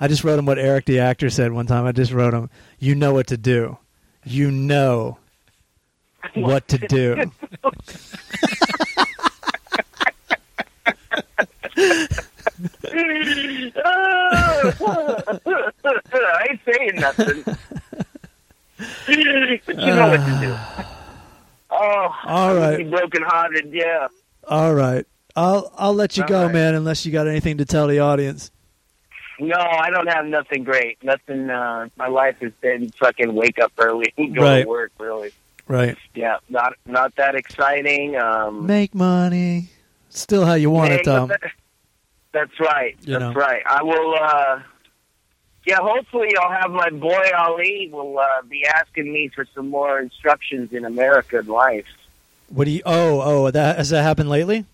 I just wrote him what Eric the actor said one time. I just wrote him, "You know what to do. You know *laughs* what to do." I ain't saying nothing. but you know what to do. *sighs* Oh, All right. broken hearted, yeah. All right, I'll I'll let you All go, right. man. Unless you got anything to tell the audience. No, I don't have nothing great. Nothing. Uh, my life has been fucking wake up early and go Right. to work. Really, Right. yeah. Not not that exciting. Um, Make money. Still how you want it, though. That's right. You That's know. right. I will. uh Yeah, hopefully I'll have my boy Ali will uh, be asking me for some more instructions in American life. What do you? Oh, oh, that has that happened lately?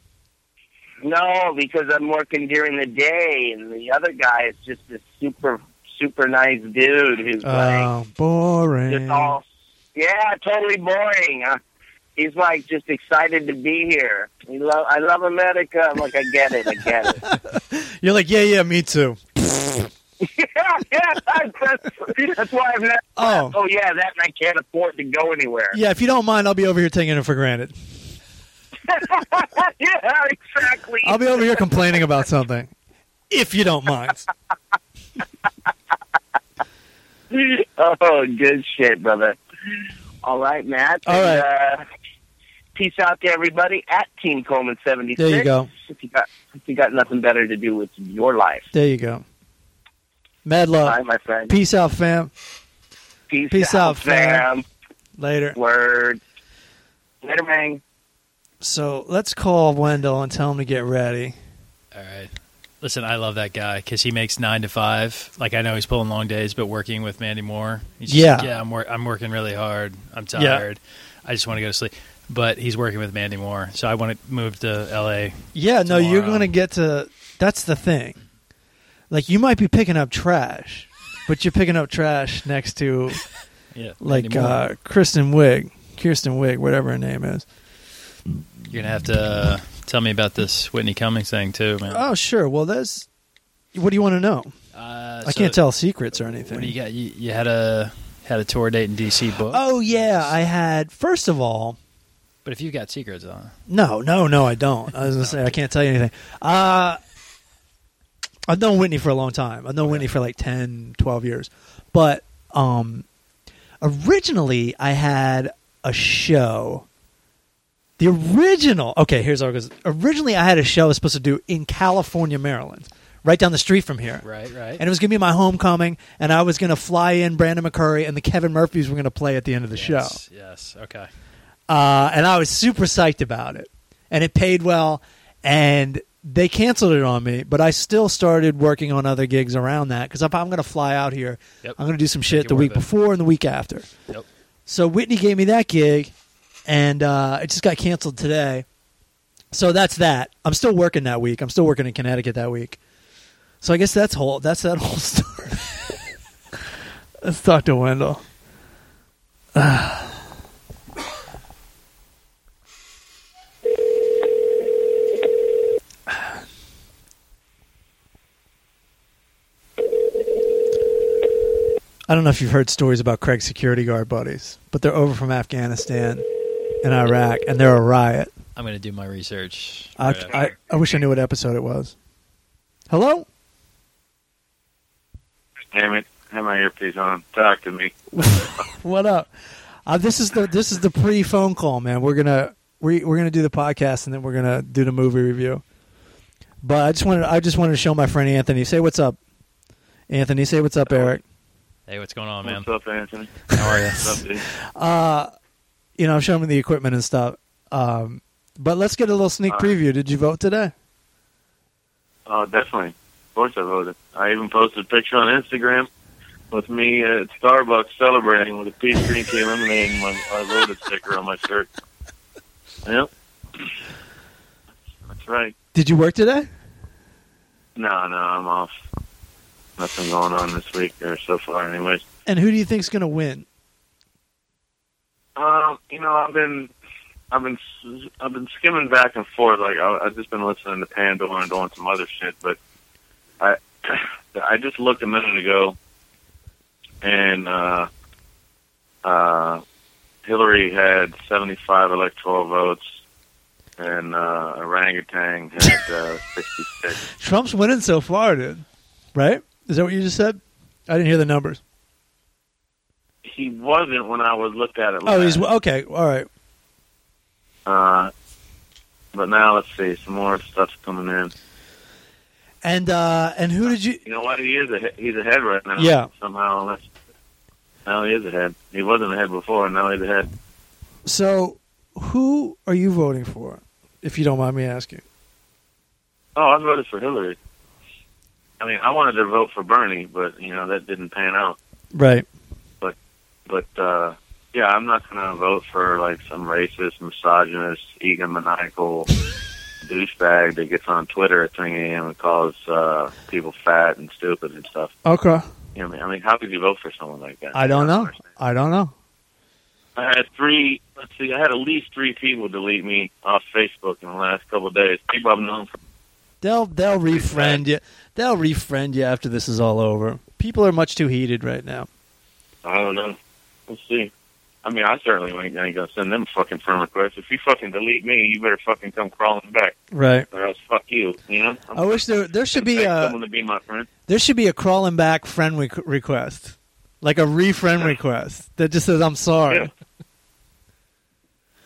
No, because I'm working during the day, and the other guy is just a super super nice dude who's like Oh, boring. just all yeah, totally boring. Uh, he's like just excited to be here. He love I love America. I'm like I get it, I get it. *laughs* You're like, yeah, yeah, me too. yeah, yeah, that's, *laughs* that's why I'm not. Oh. oh yeah, that and I can't afford to go anywhere. Yeah, if you don't mind, I'll be over here taking it for granted. *laughs* yeah, exactly. I'll be over here complaining about something, if you don't mind. oh, good shit, brother. All right, Matt. All And, right. Uh, peace out to everybody at Team Coleman seventy six. There you go. If you got if you got nothing better to do with your life, There you go. Mad love. bye, my friend. Peace out, fam. Peace, Peace out, fam. fam. Later. Word. Later, man. So let's call Wendell and tell him to get ready. All right. Listen, I love that guy because he makes nine to five. Like I know he's pulling long days, but working with Mandy Moore, he's just Yeah. like, yeah, I'm wor- I'm working really hard. I'm Yeah. tired. I just want to go to sleep. But he's working with Mandy Moore, so I want to move to L.A. Yeah, no, you're going to get to. That's the thing. Like, you might be picking up trash, but you're picking up trash next to, *laughs* Yeah, like, uh, Kristen Wiig, Kirsten Wiig, whatever her name is. you're gonna have to uh, tell me about this Whitney Cummings thing too, man. Oh, sure. Well, that's. What do you want to know? Uh, I so can't tell secrets or anything. What do you got? You, you had a had a tour date in D.C. book. Oh yeah, I had. First of all, but if you've got secrets, uh, no, no, no, I don't. I was gonna *laughs* say I can't tell you anything. Uh I've known Whitney for a long time. I've known Whitney for like 10, 12 years. But um originally I had a show. The original. Okay, here's how it goes. Originally I had a show I was supposed to do in California, Maryland, right down the street from here. right, right. And it was going to be my homecoming, and I was going to fly in Brandon McCurry, and the Kevin Murphys were going to play at the end of the show. yes, yes, okay. Uh, and I was super psyched about it. And it paid well, and they canceled it on me, but I still started working on other gigs around that because if I'm going to fly out here, Yep. I'm going to do some shit Make the week before and the week after. Yep. So Whitney gave me that gig, and uh, it just got canceled today. So that's that. I'm still working that week. I'm still working in Connecticut that week. So I guess that's whole. That's that whole *laughs* story. Let's talk to Wendell. *sighs* *sighs* *sighs* I don't know if you've heard stories about Craig's security guard buddies, but they're over from Afghanistan and Iraq, and they're a riot. I'm gonna do my research. I, right I, after. I wish I knew what episode it was. Hello? Damn it! Have my earpiece on. Talk to me. *laughs* What up? Uh, this is the this is the pre phone call, man. We're gonna we we're gonna do the podcast and then we're gonna do the movie review. But I just wanted I just wanted to show my friend Anthony. Say what's up, Anthony. Say what's up, Eric. Hey, what's going on, man? What's up, Anthony? How are you? What's up, dude? *laughs* Uh, you know, I'm showing him the equipment and stuff. Um, but let's get a little sneak All right. preview. Did you vote today? Oh, definitely. Of course I voted. I even posted a picture on Instagram with me at Starbucks celebrating with a peach green tea lemonade and my, my voted sticker on my shirt. *laughs* Yep. That's right. Did you work today? No, no, I'm off. Nothing going on this week or so far, anyways. And who do you think's going to win? Um, you know, I've been, I've been, I've been skimming back and forth. Like I, I've just been listening to Pandora and doing some other shit. But I, *coughs* I just looked a minute ago, and uh, uh, Hillary had seventy-five electoral votes, and uh, orangutan had uh, sixty-six. *laughs* Trump's winning so far, dude. Right? Is that what you just said? I didn't hear the numbers. He wasn't when I was looked at it. Oh, he's okay. All right. Uh, but now let's see, some more stuff's coming in. And uh, and who did you? You know what? He is a he's ahead right now. Yeah. Somehow, unless now he is ahead. He wasn't ahead before, and now he's ahead. So, who are you voting for? If you don't mind me asking. Oh, I voted for Hillary. I mean, I wanted to vote for Bernie, but you know that didn't pan out. Right. But uh yeah, I'm not going to vote for like some racist, misogynist, egomaniacal *laughs* douchebag that gets on Twitter at 3 a.m. and calls uh people fat and stupid and stuff. Okay. You know, I mean, I mean, how could you vote for someone like that? I don't know. I don't know. I had three. Let's see. I had at least three people delete me off Facebook in the last couple of days. People I've known for. They'll they'll refriend you. They'll refriend you after this is all over. People are much too heated right now. I don't know. We'll see. I mean, I certainly ain't, ain't gonna send them a fucking friend request. If you fucking delete me, you better fucking come crawling back, Right. or else fuck you. You know. I'm I wish there there should be a someone to be my friend. there should be a crawling back friend re- request, like a refriend request that just says I'm sorry. Yeah.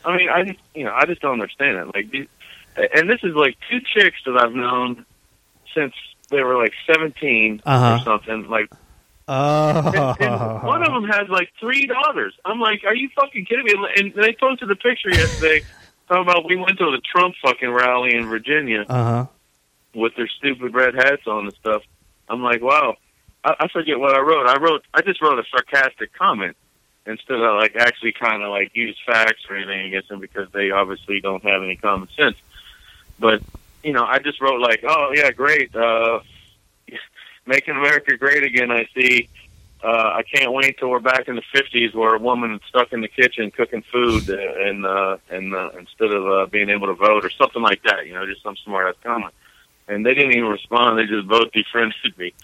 I mean, I just you know I just don't understand it. Like, and this is like two chicks that I've known since they were like 17 Uh-huh. or something. Like Oh, And, and one of them has like three daughters. I'm like, are you fucking kidding me? And they posted the picture yesterday talking about we went to the Trump fucking rally in Virginia uh huh. with their stupid red hats on and stuff. I'm like, wow. I, I forget what I wrote. I wrote, I just wrote a sarcastic comment instead of like actually kind of like use facts or anything against them because they obviously don't have any common sense. But you know, I just wrote like, oh yeah, great. Uh, making America great again. I see. Uh, I can't wait till we're back in the '50s, where a woman stuck in the kitchen cooking food, and uh, and uh, instead of uh, being able to vote or something like that, you know, just some smart ass comment. And they didn't even respond; they just both defriended me.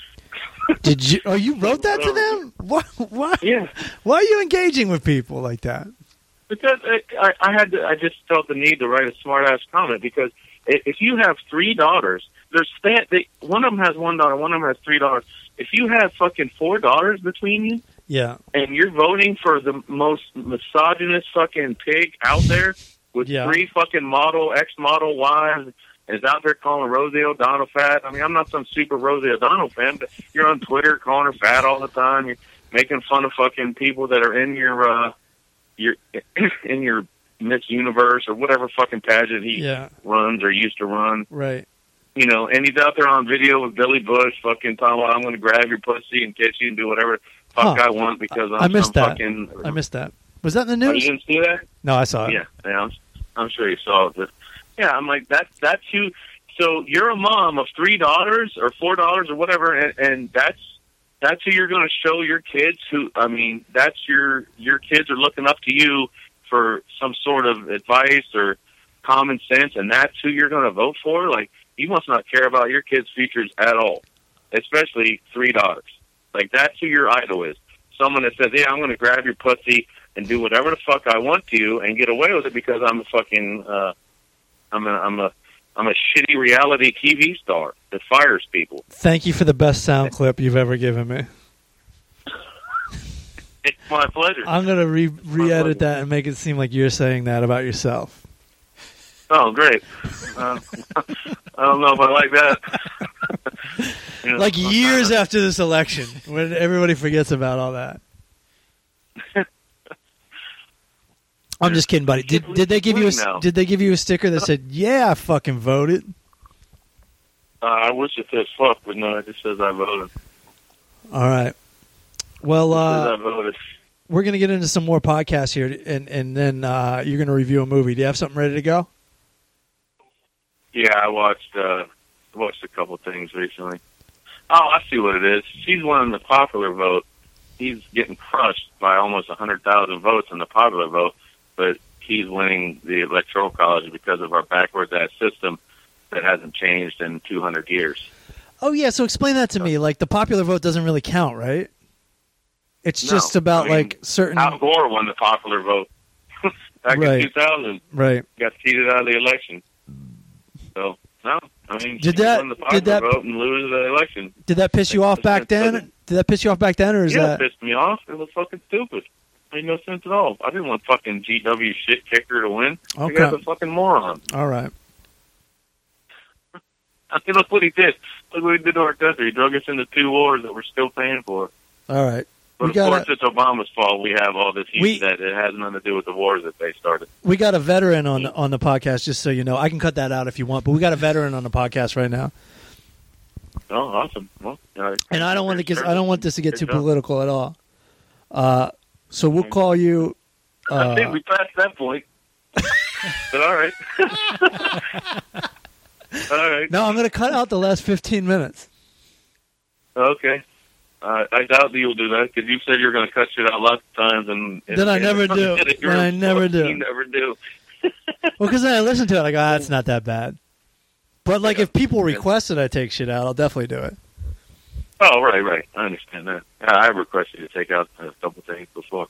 Did you? Oh, you wrote that to *laughs* them? Why? Why? Yeah, Why are you engaging with people like that? because I, I, I had to. I just felt the need to write a smart ass comment because if you have three daughters, there's that. They, one of them has one daughter, one of them has three daughters. If you have fucking four daughters between you, Yeah. and you're voting for the most misogynist fucking pig out there with Yeah. three fucking model ex model wives is out there calling Rosie O'Donnell fat. I mean, I'm not some super Rosie O'Donnell fan, but you're on Twitter calling her fat all the time. You're making fun of fucking people that are in your uh your *clears throat* in your Miss Universe or whatever fucking pageant he Yeah. runs or used to run. Right. You know, and he's out there on video with Billy Bush fucking talking about I'm gonna grab your pussy and kiss you and do whatever fuck Huh. I want because I'm I missed that. fucking I missed that. Was that in the Oh, you news? didn't see that? No, I saw it. Yeah, yeah, I'm, I'm sure you saw it. But yeah, I'm like that. That's you. So you're a mom of three daughters or four daughters or whatever, and, and that's that's who you're going to show your kids. Who I mean, that's your your kids are looking up to you for some sort of advice or common sense, and that's who you're going to vote for. Like you must not care about your kids' futures at all, especially three daughters. Like that's who your idol is. Someone that says, "Yeah, I'm going to grab your pussy." and do whatever the fuck I want to and get away with it because I'm a fucking uh I'm a I'm a I'm a shitty reality TV star that fires people. Thank you for the best sound clip you've ever given me. It's my pleasure. I'm gonna re re edit that and make it seem like you're saying that about yourself. oh, great. Uh, *laughs* I don't know if I like that. *laughs* You know, like years after this election, when everybody forgets about all that. *laughs* I'm just kidding, buddy. Did did they give you a did they give you a sticker that said "Yeah, I fucking voted"? Uh, I wish it says fuck, but no, it just says I voted. All right. Well, uh, we're gonna get into some more podcasts here, and and then uh, you're gonna review a movie. Do you have something ready to go? Yeah, I watched uh watched a couple things recently. Oh, I see what it is. She's won the popular vote. He's getting crushed by almost a hundred thousand votes in the popular vote, but he's winning the electoral college because of our backwards ass system that hasn't changed in two hundred years. Oh yeah. So explain that to me. Like the popular vote doesn't really count, right? It's No, just about I mean, like certain. Al Gore won the popular vote *laughs* back Right. in two thousand. Right. Got cheated out of the election. So no, I mean, Did that- the did that- vote and lose the election. Did that piss you off back then? Did that piss you off back then, or is yeah, that it pissed me off. It was fucking stupid. Made no sense at all. I didn't want fucking GW shit kicker to win. The guy's okay? a fucking moron. All right. *laughs* I mean, look what he did. Look what he did to our country. He drug us into two wars that we're still paying for. All right. But We of course, it's Obama's fault. We have all this heat We- that it has nothing to do with the wars that they started. We got a veteran on the, on the podcast, just so you know. I can cut that out if you want, but we got a veteran on the podcast right now, Oh, awesome. Well, uh, and I don't want to get I don't want this to get too political at all. Uh, so we'll call you. I think Uh, we passed that point. *laughs* but all right. *laughs* all right. no, I'm going to cut out the last 15 minutes. Okay. Uh, I doubt that you'll do that because you said you're going to cut shit out lots of times, and, and Then I never *laughs* do. Then I never do. You never do. *laughs* Well, because then I listen to it, I go, ah, that's not that bad. But like, Yeah. if people request it, I take shit out. I'll definitely do it. Oh, right, right. I understand that. Yeah, I have requested to take out a couple things before.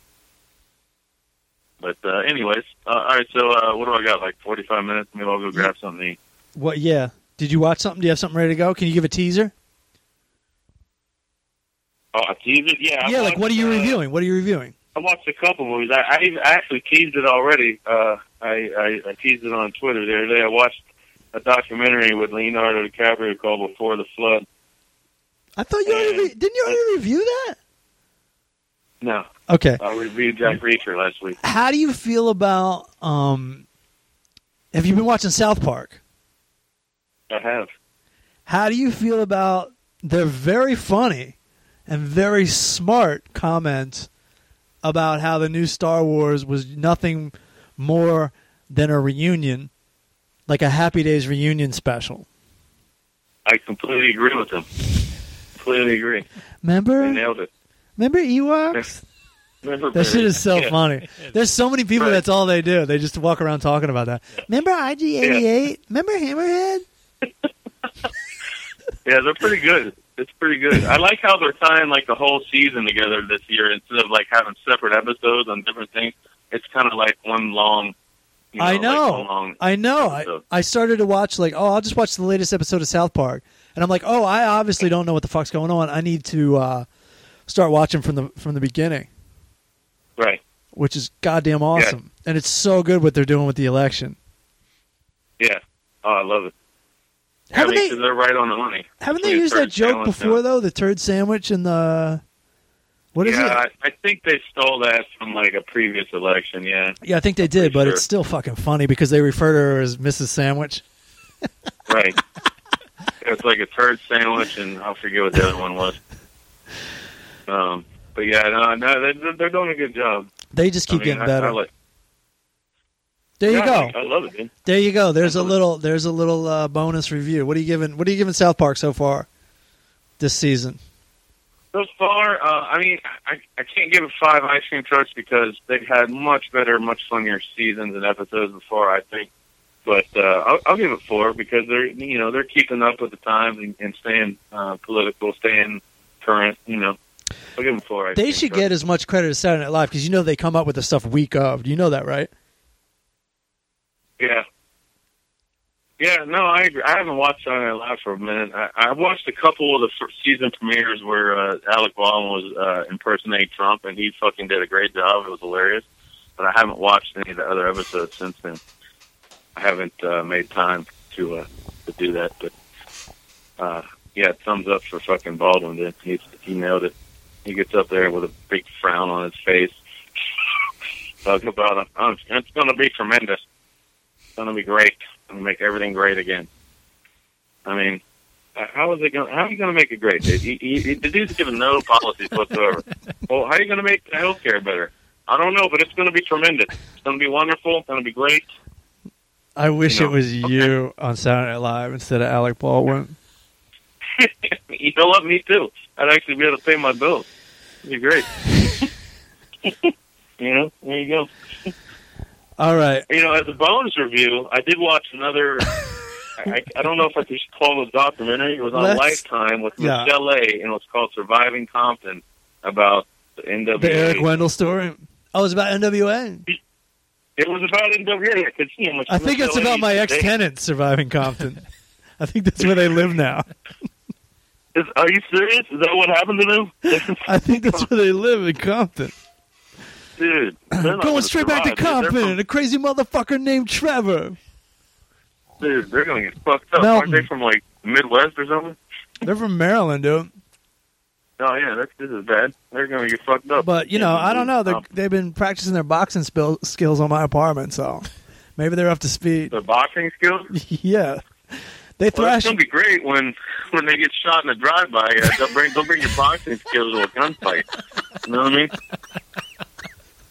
But uh, anyways, uh, all right. So uh, what do I got? Like forty-five minutes? Maybe I'll go grab something. What? Yeah. Did you watch something? Do you have something ready to go? Can you give a teaser? Oh, I teased it. Yeah. I yeah. Like, watched, what are you uh, reviewing? What are you reviewing? I watched a couple movies. I, I, I actually teased it already. Uh, I, I, I teased it on Twitter the other day. I watched a documentary with Leonardo DiCaprio called Before the Flood. I thought you already and- re- didn't you already review that? No, Okay. I reviewed Jack Reacher last week. How do you feel about? um Have you been watching South Park? I have. How do you feel about They're very funny and very smart comments about how the new Star Wars was nothing more than a reunion, like a Happy Days reunion special? I completely agree with him. Completely agree. They Remember? nailed it. Remember Ewoks? Remember That shit is so *laughs* Yeah. funny. There's so many people Right. that's all they do. They just walk around talking about that. Remember IG88? Remember Hammerhead? *laughs* Yeah, they're pretty good. It's pretty good. I like how they're tying like the whole season together this year instead of like having separate episodes on different things. It's kind of like one long. You know, I know. long I know. I, episode. I started to watch like, oh, I'll just watch the latest episode of South Park, and I'm like, oh, I obviously don't know what the fuck's going on. I need to uh, start watching from the from the beginning, right. which is goddamn awesome. And it's so good what they're doing with the election. Yeah. Oh, I love it. I Haven't they they're right on the money. haven't they used that joke before though? The turd sandwich and the what is yeah, it? I, I think they stole that from like a previous election. Yeah. Yeah, I think they did, but sure. it's still fucking funny because they refer to her as Mrs. Sandwich. *laughs* Right. it's like a turd sandwich, and I'll forget what the other one was. *laughs* Um, but yeah, no, no, they're, they're doing a good job. They just keep I mean, getting I- better. I like- there you yeah, go. I, love it, dude. There you go. There's a little. There's a little uh, bonus review. What are you giving? What are you giving South Park so far this season? So far, uh, I mean, I, I can't give it five ice cream trucks because they've had much better, much funnier seasons and episodes before. I think, but uh, I'll, I'll give it four because they're you know they're keeping up with the times and, and staying uh, political, staying current. You know, I'll give them four. ice They should trucks. get as much credit as Saturday Night Live because you know they come up with the stuff week of. Do you know that, right? Yeah. Yeah, no, I agree. I haven't watched Saturday Night Live for a minute. I, I watched a couple of the season premieres where uh, Alec Baldwin was uh, impersonating Trump, and he fucking did a great job. It was hilarious. But I haven't watched any of the other episodes since then. I haven't uh, made time to uh, to do that. But uh, yeah, thumbs up for fucking Baldwin. Dude. He he nailed it. He gets up there with a big frown on his face, *laughs* talking about oh, it's going to be tremendous. It's going to be great. I'm Going to make everything great again. I mean, how is it going? How are you going to make it great? Dude? He, he, he, the dude's giving no policies whatsoever. well, how are you going to make the healthcare better? I don't know, but it's going to be tremendous. It's going to be wonderful. It's going to be great. I wish You know, it was okay. you on Saturday Night Live instead of Alec Baldwin. *laughs* you know what? Me too. I'd actually be able to pay my bills. It'd be great. *laughs* *laughs* you know, there you go. All right. You know, as a bonus review, I did watch another. *laughs* I, I don't know if I should call it a documentary. It was on Let's- Lifetime with yeah. Michel'le, and it was called "Surviving Compton" about the NWA. The Eric Wendell story. Oh, it's about NWA. It was about NWA because you know, I think it's Michelle about my ex tenants surviving Compton. *laughs* I think that's where they live now. Is, are you serious? Is that what happened to them? *laughs* I think that's where they live in Compton. Dude, *clears throat* Going straight back to survive. Compton, from- a crazy motherfucker named Trevor. Dude, they're gonna get fucked up. Mountain. Aren't they from like Midwest or something? They're from Maryland, dude. Oh yeah, that's this is bad. They're gonna get fucked up. But you know, I don't know. They're, Um, they've been practicing their boxing spill, skills on my apartment, so maybe they're up to speed. the boxing skills. *laughs* yeah, they Well, thrash. it's gonna be great when when they get shot in a drive-by. Uh, they'll bring they'll bring your boxing skills to a gunfight. You know what I mean?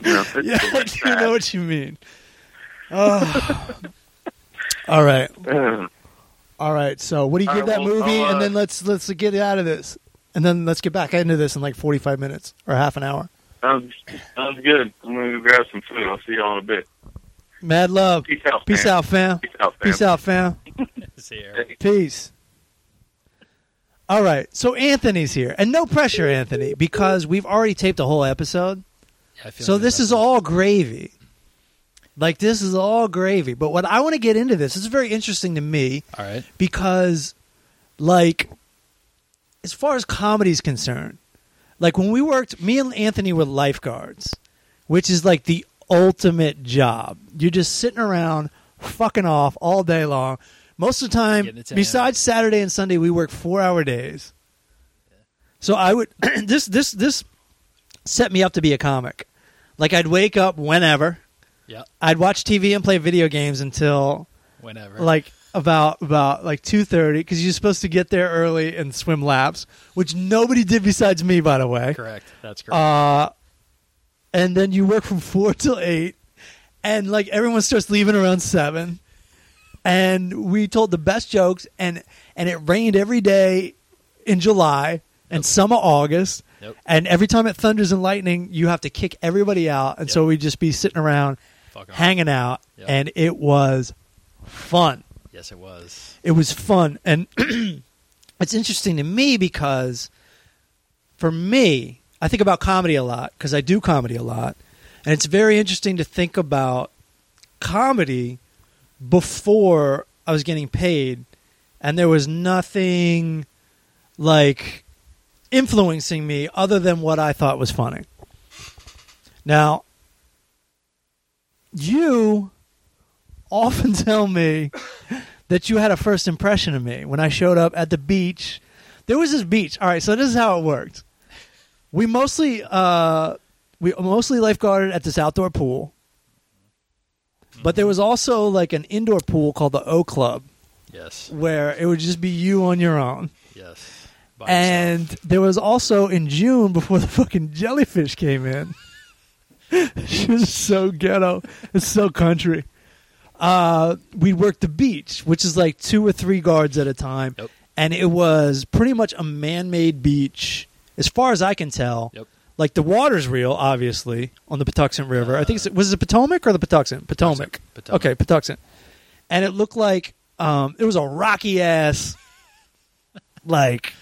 You know, *laughs* yeah, I do sad. know what you mean. Oh. All right, Uh, *clears throat* all right. So, what do you All give right, that well, movie? Uh, and then let's let's get out of this, and then let's get back into this in like forty five minutes or half an hour. sounds sounds good. I'm gonna go grab some food. I'll see y'all in a bit. Mad love. Peace out. Peace fam. out, fam. Peace out. Fam. Peace out, fam. *laughs* Peace. All right. So Anthony's here. And no pressure, Anthony, because we've already taped a whole episode. I feel So this is that. all gravy. Like this is all gravy. But what I want to get into this, is very interesting to me all right. because like as far as comedy is concerned, like when we worked me and Anthony were lifeguards, which is like the ultimate job. You're just sitting around fucking off all day long. Most of the time, Getting it to besides Saturday and Sunday, we work four hour days. So I would *clears throat* this this this set me up to be a comic. Like I'd wake up whenever. Yeah. I'd watch TV and play video games until Whenever. like about about like two thirty because you're supposed to get there early and swim laps, which nobody did besides me, by the way. correct. That's correct. Uh, and then you work from *laughs* four till eight, and like everyone starts leaving around seven. And we told the best jokes, and and it rained every day in July and some of August. Yep. And every time it thunders and lightning, you have to kick everybody out, and so we'd just be sitting around hanging out, Yep. and it was fun. Yes, it was. It was fun, and *clears throat* it's interesting to me because for me, I think about comedy a lot because I do comedy a lot, and it's very interesting to think about comedy before I was getting paid, and there was nothing like influencing me other than what I thought was funny. Now, you often *laughs* tell me that you had a first impression of me when I showed up at the beach. There was this beach. All right, so this is how it worked. We mostly uh, we mostly lifeguarded at this outdoor pool, but there was also like an indoor pool called the O Club Yes. where it would just be you on your own. Yes. By And yourself. there was also in June before the fucking jellyfish came in. *laughs* she was so ghetto. It's so country. Uh, we worked the beach, which is like two or three guards at a time, Yep. and it was pretty much a man-made beach, as far as I can tell. Yep. Like the water's real, obviously, on the Patuxent River. I think it's, was it Potomac or the Patuxent? Potomac. Potomac. Okay, Patuxent. And it looked like um, it was a rocky ass, like,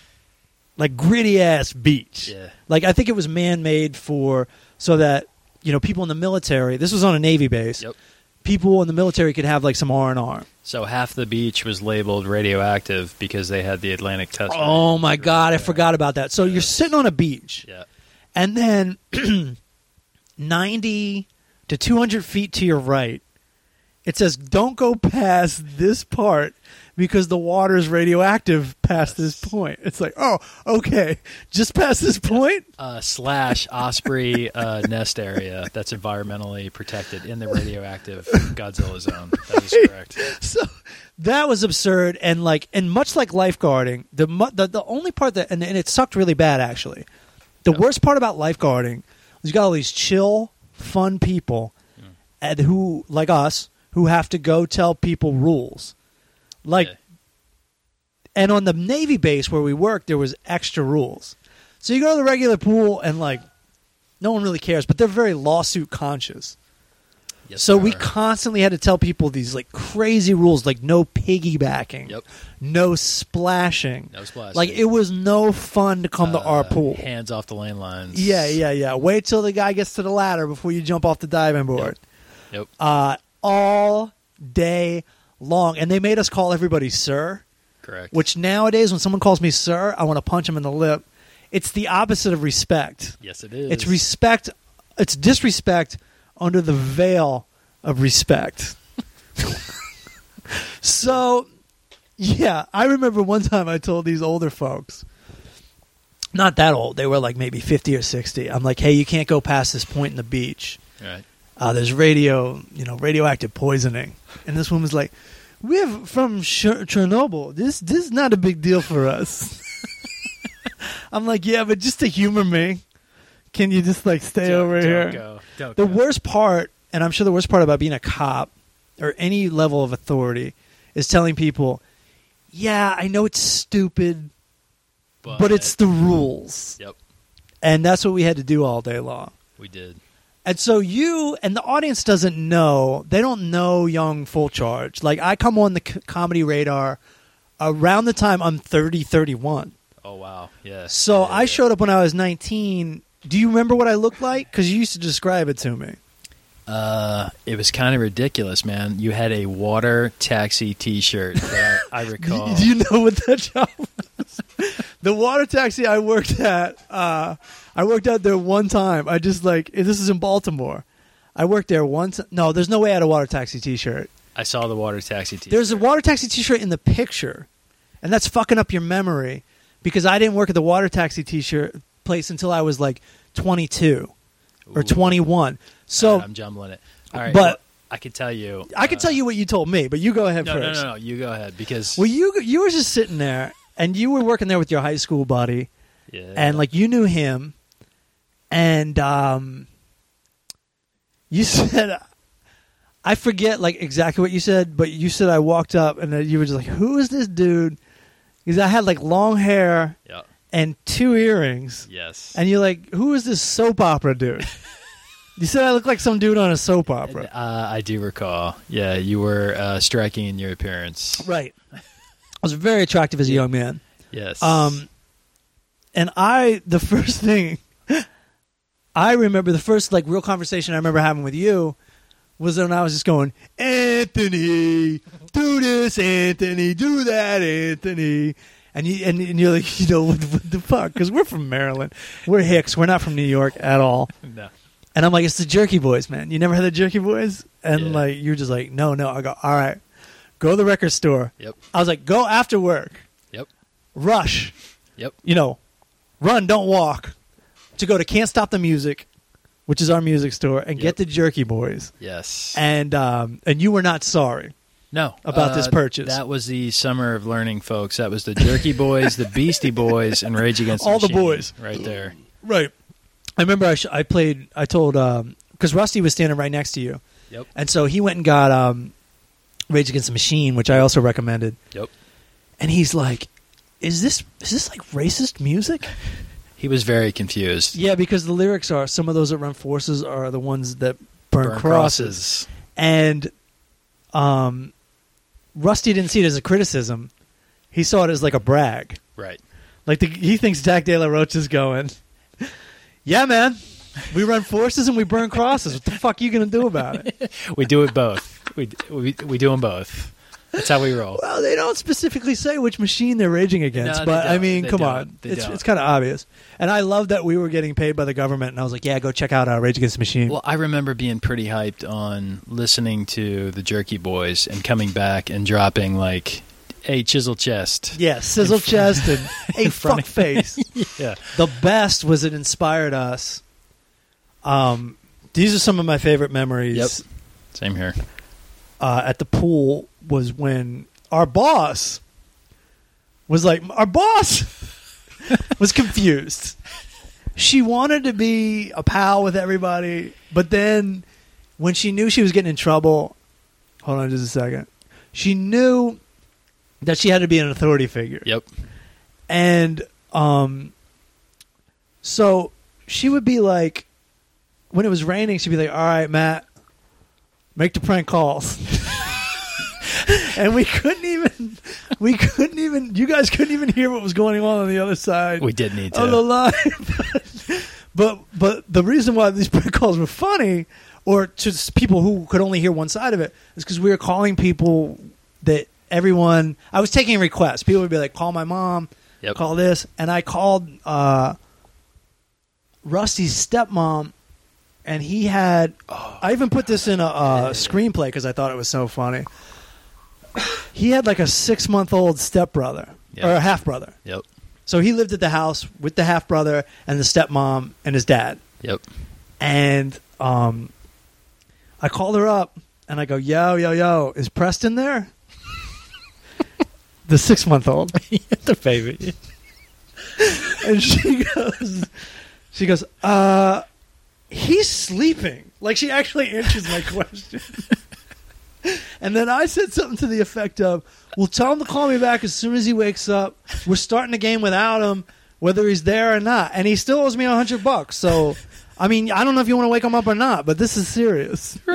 like gritty ass beach. Yeah. Like I think it was man made for so that you know people in the military. This was on a navy base. Yep. People in the military could have like some R and R. So half the beach was labeled radioactive because they had the Atlantic test. Oh my god, I forgot about that. So you're sitting on a beach, Yeah. and then *clears throat* ninety to two hundred feet to your right, it says don't go past this part because the water is radioactive past this point. It's like, oh, okay, just past this point. Uh, slash Osprey uh, nest area that's environmentally protected in the radioactive Godzilla zone. That is correct. So that was absurd, and like, and much like lifeguarding, the the, the only part that and, and it sucked really bad actually. The Yeah. worst part about lifeguarding is you got all these chill, fun people, and who like us who have to go tell people rules, like. Yeah. And on the Navy base where we worked, there was extra rules. So you go to the regular pool and like, no one really cares, but they're very lawsuit conscious. Yes, So we are. constantly had to tell people these like crazy rules, like no piggybacking, Yep. no splashing. No splashing. Like it was no fun to come to our Uh, pool. Hands off the lane lines. Yeah, yeah, yeah. Wait till the guy gets to the ladder before you jump off the diving board. Yep. Uh, all day long, and they made us call everybody sir. Correct. Which nowadays, when someone calls me sir, I want to punch him in the lip. It's the opposite of respect. yes, it is. It's respect. It's disrespect under the veil of respect. *laughs* so, yeah, I remember one time I told these older folks, not that old, they were like maybe 50 or 60. I'm like, hey, you can't go past this point in the beach. Right. Uh, there's radio, you know, radioactive poisoning. And this woman's like, we're from Ch- Chernobyl. This, this is not a big deal for us. *laughs* I'm like, yeah, but just to humor me, can you just like stay Don't- over don't here? Go. Don't The go. worst part, and I'm sure the worst part about being a cop or any level of authority, is telling people, "Yeah, I know it's stupid, but, it's the rules." Yep. And that's what we had to do all day long. We did. And so you and the audience doesn't know. They don't know young full charge. Like I come on the c- comedy radar around the time I'm 30, 31. Oh wow. Yes. So Yeah, I yeah. showed up when I was 19. Do you remember what I looked like? Because you used to describe it to me. Uh, it was kind of ridiculous, man. You had a water taxi T-shirt that I, I *laughs* recall. Do you know what that job *laughs* was? the water taxi I worked at, uh, I worked out there one time. I just like this is in Baltimore. I worked there once. No, there's no way I had a water taxi T-shirt. I saw the water taxi T-shirt. There's a water taxi T-shirt in the picture, and that's fucking up your memory because I didn't work at the water taxi T-shirt place until I was like 22 or 21. So right, I'm jumbling it. All right, but- well, I could tell you. I can uh, tell you what you told me, but you go ahead No, no, first. no, no. You go ahead because. Well, you you were just sitting there, and you were working there with your high school buddy. yeah. and like you knew him, and um, you *laughs* said, I forget like exactly what you said, but you said I walked up and you were just like, "Who is this dude?" Because I had like long hair Yeah. and two earrings, Yes. and you're like, "Who is this soap opera dude?" *laughs* you said I look like some dude on a soap opera, Uh, I do recall. Yeah, you were uh, striking in your appearance. right? I was very attractive as a young man. Yes. Um, and I, the *laughs* first thing I remember, the first like real conversation I remember having with you was when I was just going, Anthony, do this, Anthony, do that, Anthony. And you and, and you're like, *laughs* you know, what, what the fuck? Because we're from Maryland, we're Hicks, we're not from New York at all. *laughs* no. And I'm like, it's the Jerky Boys, man. You never had the Jerky Boys? And Yeah. like, you're just like, no, no. I go, all right, go to the record store. Yep. I was like, go after work, Yep. rush Yep. you know, run, don't walk, to go to Can't Stop the Music, which is our music store, and get the Jerky Boys. Yes. And um, and you were not sorry. no. about this uh, purchase. That was the summer of learning, folks. That was the Jerky Boys, the Beastie Boys, and Rage Against All the Machine boys. right there. Right. I remember I, sh- I played. I told because Rusty was standing right next to you, Yep. and so he went and got um, Rage Against the Machine, which I also recommended. Yep. And he's like, "Is this is this like racist music?" He was very confused. Yeah, because the lyrics are some of those that run forces are the ones that burn, Burn crosses. and um, Rusty didn't see it as a criticism. He saw it as like a brag. Right. Like the, he thinks Jack De La Roach is going, "Yeah, man, we run forces and we burn crosses. What the fuck are you gonna do about it?" *laughs* We do it both. we, we we do them both. That's how we roll. well, they don't specifically say which machine they're raging against, No, they but I don't. mean, They come don't. on, They it's don't. it's kind of obvious. And I love that we were getting paid by the government, and I was like, "Yeah, go check out our Rage Against the Machine." Well, I remember being pretty hyped on listening to the Jerky Boys and coming back and dropping like a chisel chest. Yeah, sizzle chest and *laughs* a front fuck of- face. *laughs* Yeah. The best was it inspired us. Um, these are some of my favorite memories. Yep. Same here. uh, at the pool was when our boss was like, our boss *laughs* was confused. She wanted to be a pal with everybody, but then when she knew she was getting in trouble, hold on just a second. She knew that she had to be an authority figure. Yep. And um so she would be like when it was raining, she'd be like, All right, Matt, make the prank calls. *laughs* and we couldn't even we couldn't even you guys couldn't even hear what was going on on the other side We did need to. of the line. *laughs* but but the reason why these *laughs* prank calls were funny, or to people who could only hear one side of it, is because we were calling people that everyone. I was taking requests. People would be like, "Call my mom, Yep. call this," and I called uh, Rusty's stepmom, and he had. I even put this in a, uh screenplay because I thought it was so funny. He had like a six month old stepbrother Yep. or a half brother. Yep. So he lived at the house with the half brother and the stepmom and his dad. Yep. And um, I called her up and I go, "Yo, yo, yo, is Preston there?" *laughs* the six month old, *laughs* the baby. *laughs* and she goes, "She goes, uh, he's sleeping." Like she actually answers my question. And then I said something to the effect of, "Well, tell him to call me back as soon as he wakes up. We're starting the game without him, whether he's there or not, and he still owes me a hundred bucks. So, I mean, I don't know if you want to wake him up or not, but this is serious. *laughs*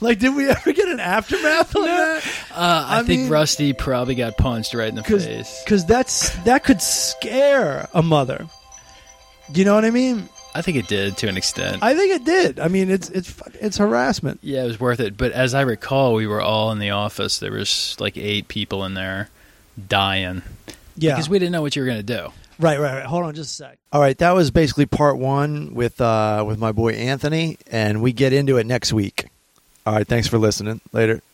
like, did we ever get an aftermath on that? Uh, I, I think mean- Rusty probably got punched right in the face. Because that's that could scare a mother. You know what I mean? I think it did to an extent. I think it did. I mean, it's it's it's harassment. yeah, it was worth it. But as I recall, we were all in the office. There was like eight people in there dying Yeah, because we didn't know what you were going to do. Right, right, right. Hold on just a sec. All right, that was basically part one with uh, with my boy Anthony, and we get into it next week. All right, thanks for listening. Later.